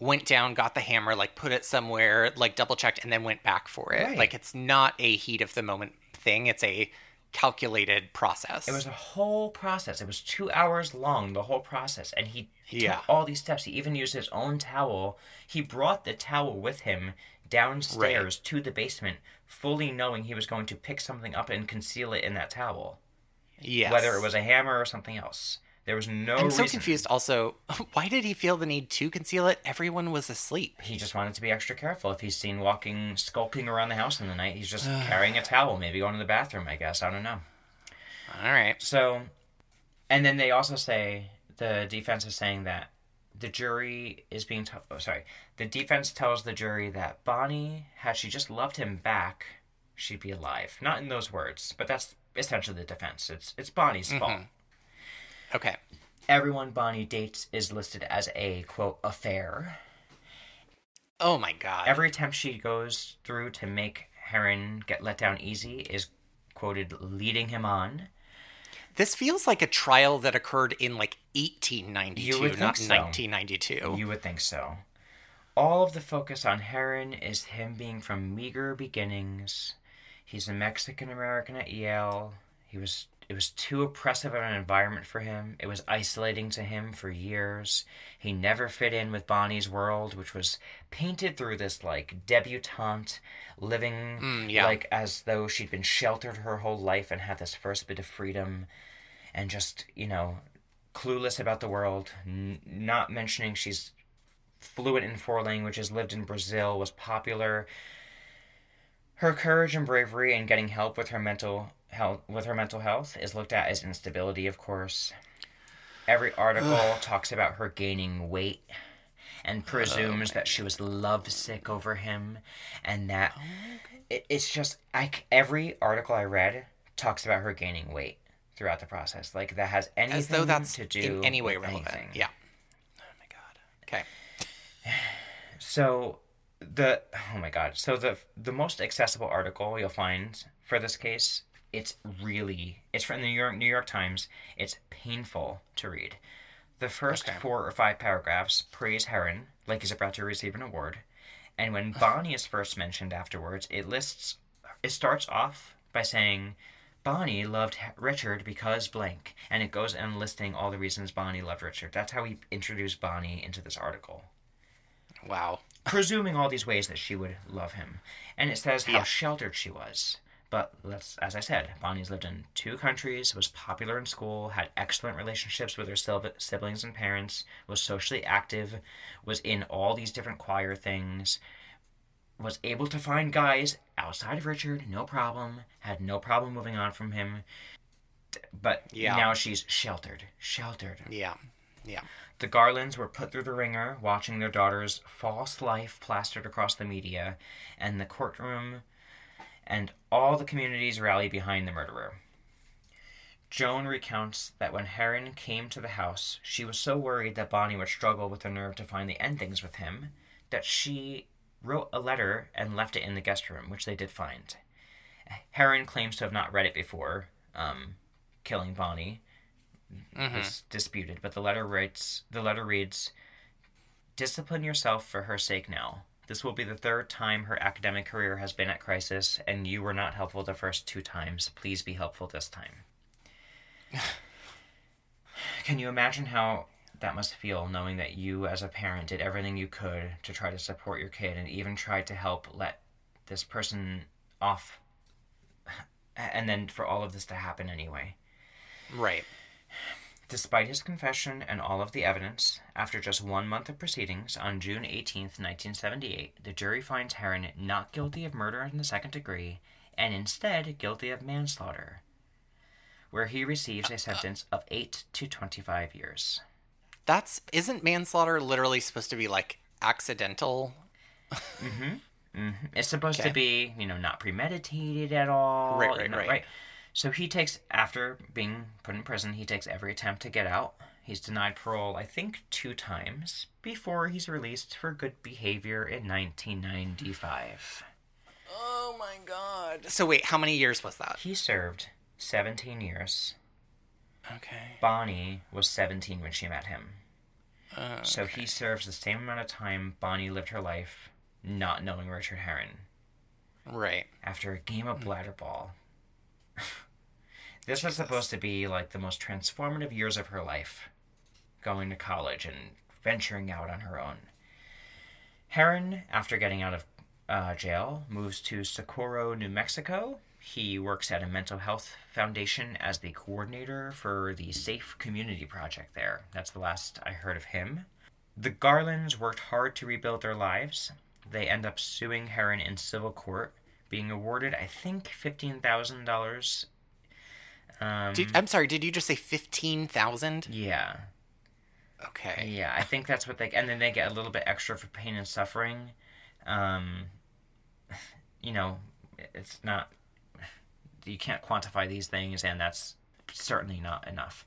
went down, got the hammer, like put it somewhere, like double checked, and then went back for it. Right. Like it's not a heat of the moment thing. It's a calculated process. It was a whole process. It was two hours long, the whole process. And he Yeah. took all these steps. He even used his own towel. He brought the towel with him downstairs to the basement, fully knowing he was going to pick something up and conceal it in that towel. yes. Whether it was a hammer or something else. There was no I'm so confused. Also, why did he feel the need to conceal it? Everyone was asleep. He just wanted to be extra careful. If he's seen walking, skulking around the house in the night, he's just carrying a towel, maybe going to the bathroom, I guess. I don't know. All right. So, and then they also say the defense is saying that the jury is being. T- oh, sorry, the defense tells the jury that Bonnie, had she just loved him back, she'd be alive. Not in those words, but that's essentially the defense. It's it's Bonnie's mm-hmm. fault. Okay. Everyone Bonnie dates is listed as a quote affair. Oh my god. Every attempt she goes through to make Herrin get let down easy is quoted leading him on. This feels like a trial that occurred in like 1892, You would think not so. 1992. You would think so. All of the focus on Herrin is him being from meager beginnings. He's a Mexican American at Yale. He was it was too oppressive of an environment for him. It was isolating to him for years. He never fit in with Bonnie's world, which was painted through this like debutante living Mm, yeah. like as though she'd been sheltered her whole life and had this first bit of freedom and just, you know, clueless about the world, n- not mentioning she's fluent in four languages, lived in Brazil, was popular. Her courage and bravery in getting help with her mental health with her mental health is looked at as instability, of course. Every article talks about her gaining weight and presumes that she was lovesick over him, and that oh it, it's just I c every article I read talks about her gaining weight throughout the process, like that has anything As though that's to do in any way with relevant. anything. Yeah. Oh my god. Okay. So the oh my god. So the the most accessible article you'll find for this case, it's really it's from the New York New York Times. It's painful to read. The first Okay. four or five paragraphs praise Herrin like he's about to receive an award, and when Bonnie is first mentioned afterwards, it lists it starts off by saying Bonnie loved Richard because blank, and it goes and listing all the reasons Bonnie loved Richard. That's how he introduced Bonnie into this article Wow. presuming all these ways that she would love him. And it says how sheltered she was. But let's, as I said, Bonnie's lived in two countries, was popular in school, had excellent relationships with her siblings and parents, was socially active, was in all these different choir things, was able to find guys outside of Richard, no problem, had no problem moving on from him. But Yeah. now she's sheltered, sheltered. Yeah. Yeah. The Garlands were put through the ringer, watching their daughter's false life plastered across the media, and the courtroom, and all the communities rally behind the murderer. Joan recounts that when Herrin came to the house, she was so worried that Bonnie would struggle with the nerve to finally end things with him that she wrote a letter and left it in the guest room, which they did find. Herrin claims to have not read it before um, killing Bonnie, it's disputed, but the letter writes the letter reads Discipline yourself for her sake now. This will be the third time her academic career has been at crisis, and you were not helpful the first two times. Please be helpful this time. Can you imagine how that must feel knowing that you, as a parent, did everything you could to try to support your kid and even tried to help let this person off, and then for all of this to happen anyway? Right. Despite his confession and all of the evidence, after just one month of proceedings, on June 18th, 1978, the jury finds Herrin not guilty of murder in the second degree and instead guilty of manslaughter, where he receives a sentence of 8 to 25 years. That's isn't manslaughter literally supposed to be like accidental? Mm hmm. It's supposed Okay. to be, you know, not premeditated at all. Right, you right, right. So he takes, after being put in prison, he takes every attempt to get out. He's denied parole, I think, two times before he's released for good behavior in 1995. Oh my god. So wait, how many years was that? He served 17 years. Okay. Bonnie was 17 when she met him. Uh, So he serves the same amount of time Bonnie lived her life not knowing Richard Herrin. right. after a game of bladder ball. This was supposed to be like the most transformative years of her life, going to college and venturing out on her own. Herrin, after getting out of uh, jail, moves to Socorro, New Mexico. He works at a mental health foundation as the coordinator for the Safe Community Project there. That's the last I heard of him. The Garlands worked hard to rebuild their lives. They end up suing Herrin in civil court, being awarded, I think, fifteen thousand dollars. Um, Did, I'm sorry. Did you just say fifteen thousand? yeah, Okay. yeah, I think that's what they. And then they get a little bit extra for pain and suffering. Um, you know, it's not. You can't quantify these things, and that's certainly not enough.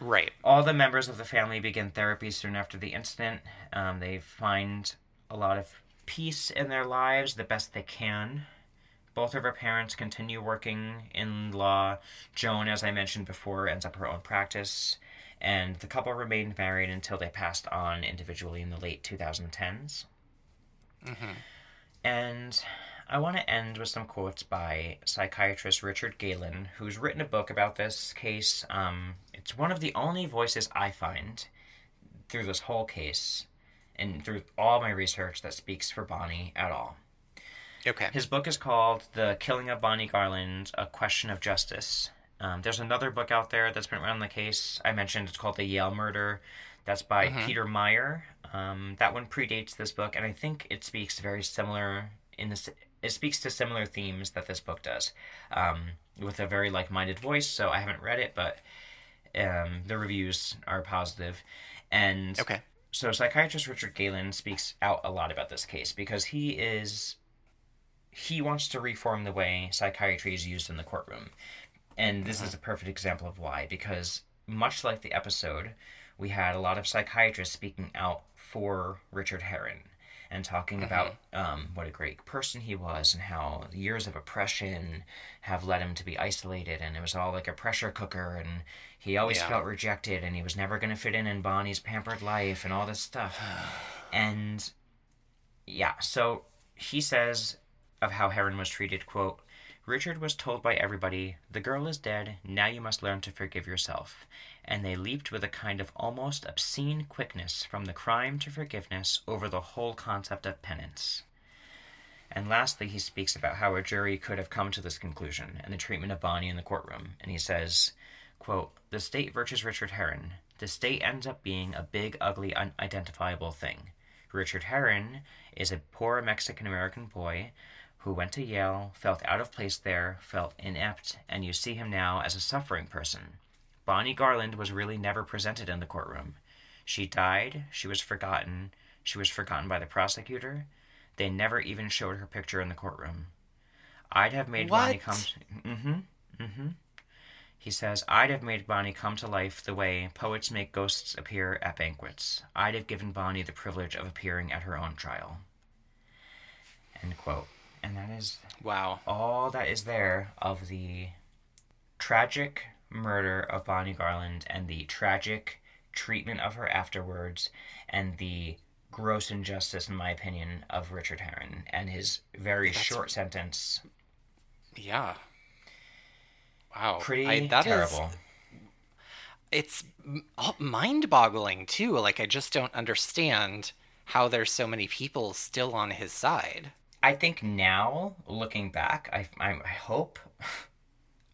Right. All the members of the family begin therapy soon after the incident. Um, they find a lot of peace in their lives the best they can. Both of her parents continue working in law. Joan, as I mentioned before, ends up her own practice. And the couple remained married until they passed on individually in the late 2010s. And I want to end with some quotes by psychiatrist Richard Gaylin, who's written a book about this case. Um, it's one of the only voices I find through this whole case and through all my research that speaks for Bonnie at all. Okay. His book is called The Killing of Bonnie Garland A Question of Justice. Um, there's another book out there that's been around the case. I mentioned it's called The Yale Murder. That's by Peter Meyer. Um, that one predates this book, and I think it speaks very similar in this. It speaks to similar themes that this book does, um, with a very like-minded voice. So I haven't read it, but um, the reviews are positive, and Okay. so psychiatrist Richard Gaylin speaks out a lot about this case because he is he wants to reform the way psychiatry is used in the courtroom. And this is a perfect example of why because much like the episode, we had a lot of psychiatrists speaking out for Richard Herrin and talking about um, what a great person he was and how years of oppression have led him to be isolated and it was all like a pressure cooker and he always Yeah. felt rejected and he was never going to fit in in Bonnie's pampered life and all this stuff. and yeah, so he says of how Herrin was treated, quote, Richard was told by everybody, the girl is dead, now you must learn to forgive yourself. And they leaped with a kind of almost obscene quickness from the crime to forgiveness over the whole concept of penance. And lastly, he speaks about how a jury could have come to this conclusion and the treatment of Bonnie in the courtroom. And he says, quote, The state versus Richard Herrin. The state ends up being a big, ugly, unidentifiable thing. Richard Herrin is a poor Mexican American boy who went to Yale, felt out of place there, felt inept, and you see him now as a suffering person. Bonnie Garland was really never presented in the courtroom. She died, she was forgotten, she was forgotten by the prosecutor. They never even showed her picture in the courtroom. I'd have made Bonnie What? come. Mm-hmm. Mm-hmm. He says, I'd have made Bonnie come to life the way poets make ghosts appear at banquets. I'd have given Bonnie the privilege of appearing at her own trial. End quote. And that is Wow. all that is there of the tragic murder of Bonnie Garland and the tragic treatment of her afterwards and the gross injustice, in my opinion, of Richard Herrin and his very short sentence. Yeah. Wow. Pretty I- that is- terrible. it's mind boggling too. Like, I just don't understand how there's so many people still on his side. I think now, looking back, I, I, I hope,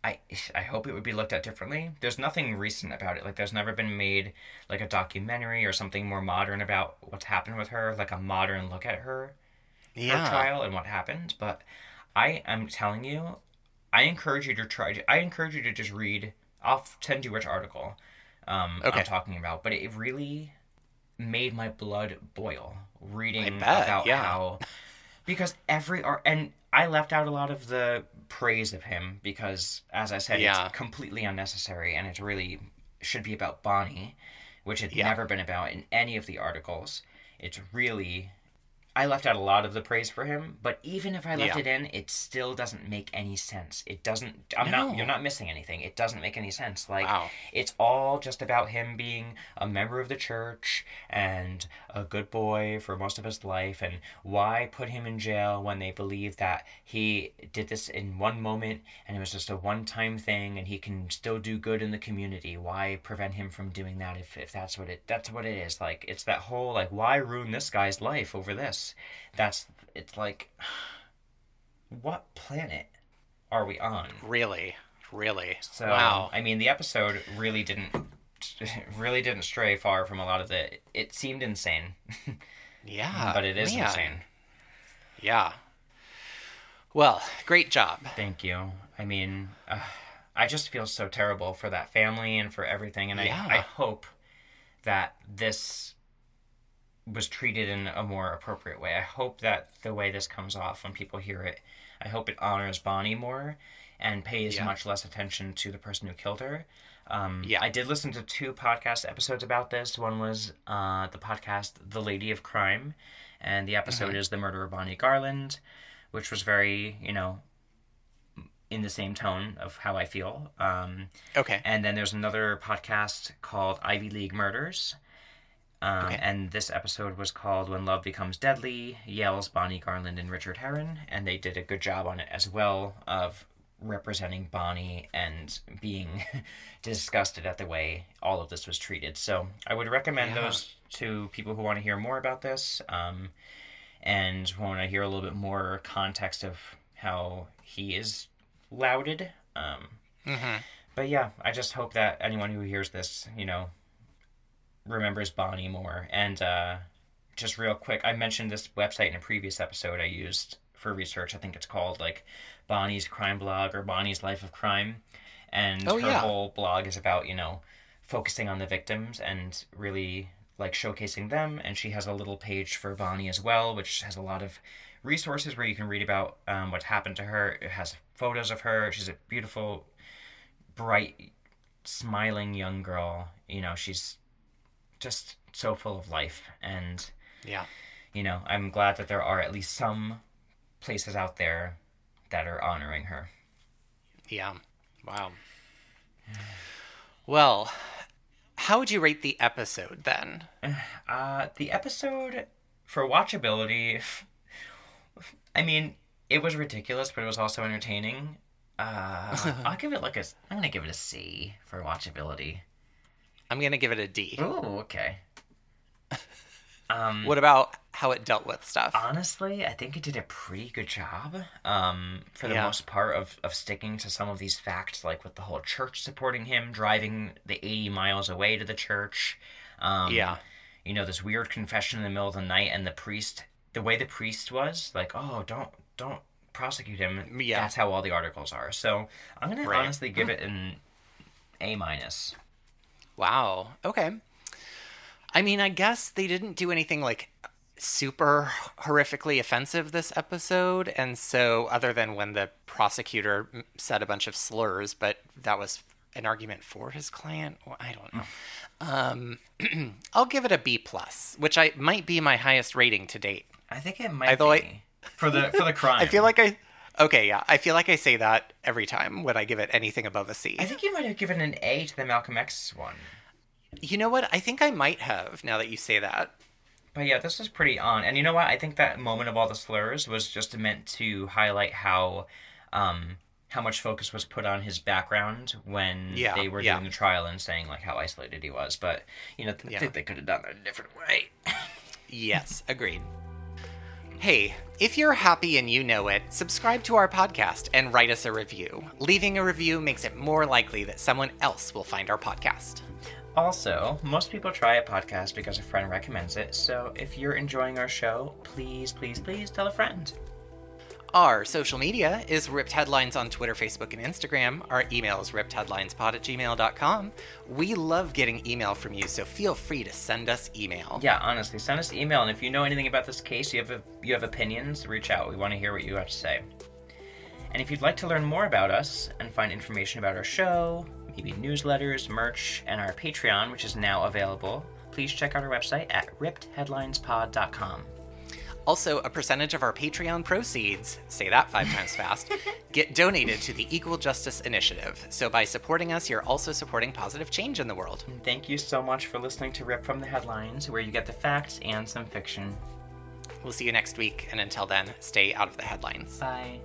I, I hope it would be looked at differently. There's nothing recent about it. Like, there's never been made like a documentary or something more modern about what's happened with her, like a modern look at her, her trial and what happened. But I am telling you, I encourage you to try. I encourage you to just read. I'll send you which article um, Okay. I'm talking about. But it really made my blood boil reading bet, about yeah. how because every art and I left out a lot of the praise of him because as I said Yeah. it's completely unnecessary and it really should be about Bonnie which had Yeah. never been about in any of the articles it's really I left out a lot of the praise for him but even if I left Yeah. it in it still doesn't make any sense. It doesn't I'm not you're not missing anything. It doesn't make any sense. Like Wow. it's all just about him being a member of the church and a good boy for most of his life. And why put him in jail when they believe that he did this in one moment and it was just a one-time thing and he can still do good in the community? Why prevent him from doing that if, if that's what it that's what it is? Like it's that whole like why ruin this guy's life over this that's it's like what planet are we on Really, really. so wow. I mean, the episode really didn't really didn't stray far from a lot of the. It seemed insane, Yeah. but it is man. insane. Yeah. Well, great job. Thank you. I mean, uh, I just feel so terrible for that family and for everything, and Yeah. I I hope that this was treated in a more appropriate way. I hope that the way this comes off when people hear it, I hope it honors Bonnie more and pays Yeah. much less attention to the person who killed her. Um, Yeah. I did listen to two podcast episodes about this. One was uh, the podcast The Lady of Crime, and the episode Mm-hmm. is The Murder of Bonnie Garland, which was very, you know, in the same tone of how I feel. Um, Okay. and then there's another podcast called Ivy League Murders. Um, Okay. And this episode was called When Love Becomes Deadly Yale's, Bonnie Garland and Richard Herrin. And they did a good job on it as well of representing Bonnie and being disgusted at the way all of this was treated. So I would recommend Yeah. those to people who want to hear more about this um, and want to hear a little bit more context of how he is lauded. Um, hmm but yeah, I just hope that anyone who hears this, you know, remembers Bonnie more. And uh, just real quick, I mentioned this website in a previous episode I used for research. I think it's called like Bonnie's Crime Blog or Bonnie's Life of Crime. And Oh, her yeah. whole blog is about, you know, focusing on the victims and really like showcasing them, and she has a little page for Bonnie as well, which has a lot of resources where you can read about um, what happened to her. It has photos of her. She's a beautiful, bright, smiling young girl. You know, she's just so full of life, and Yeah. you know, I'm glad that there are at least some places out there that are honoring her. Yeah. Wow. Well, how would you rate the episode then? Uh, the episode for watchability, I mean, it was ridiculous, but it was also entertaining. Uh, I'll give it like a. I'm gonna give it a C for watchability. I'm going to give it a D. Oh, okay. Um, What about how it dealt with stuff? honestly, I think it did a pretty good job. Um, for the Yeah. most part of of sticking to some of these facts, like with the whole church supporting him, driving the 80 miles away to the church. Um, yeah. you know, this weird confession in the middle of the night, and the priest, the way the priest was, like, oh, don't, don't prosecute him. Yeah. That's how all the articles are. So I'm gonna Right. honestly give it an A minus. Wow. Okay. I mean, I guess they didn't do anything like super horrifically offensive this episode. And so, other than when the prosecutor said a bunch of slurs, but that was an argument for his client. Well, I don't know. Um, I'll give it a B plus, which I might be my highest rating to date. I think it might Although I- be for the for the crime. I feel like I. Okay, yeah. I feel like I say that every time when I give it anything above a C. I think you might have given an A to the Malcolm X one. You know what? I think I might have now that you say that. But yeah, this is pretty on. And you know what? I think that moment of all the slurs was just meant to highlight how um how much focus was put on his background when Yeah, they were yeah. doing the trial and saying like how isolated he was. But you know, th- I think they could have done it a different way. Yes, agreed. Hey, if you're happy and you know it, subscribe to our podcast and write us a review. Leaving a review makes it more likely that someone else will find our podcast. Also, most people try a podcast because a friend recommends it. So if you're enjoying our show, please, please, please tell a friend. Our social media is Ripped Headlines on Twitter, Facebook, and Instagram. Our email is rippedheadlinespod at gmail.com. We love getting email from you, so feel free to send us email. Yeah, honestly, send us email, and if you know anything about this case, you have a, you have opinions, reach out. We want to hear what you have to say. And if you'd like to learn more about us and find information about our show, maybe newsletters, merch, and our Patreon, which is now available, please check out our website at rippedheadlinespod.com. Also, a percentage of our Patreon proceeds, say that five times fast, get donated to the Equal Justice Initiative. So by supporting us, you're also supporting positive change in the world. Thank you so much for listening to Rip from the Headlines, where you get the facts and some fiction. We'll see you next week, and until then, stay out of the headlines. Bye.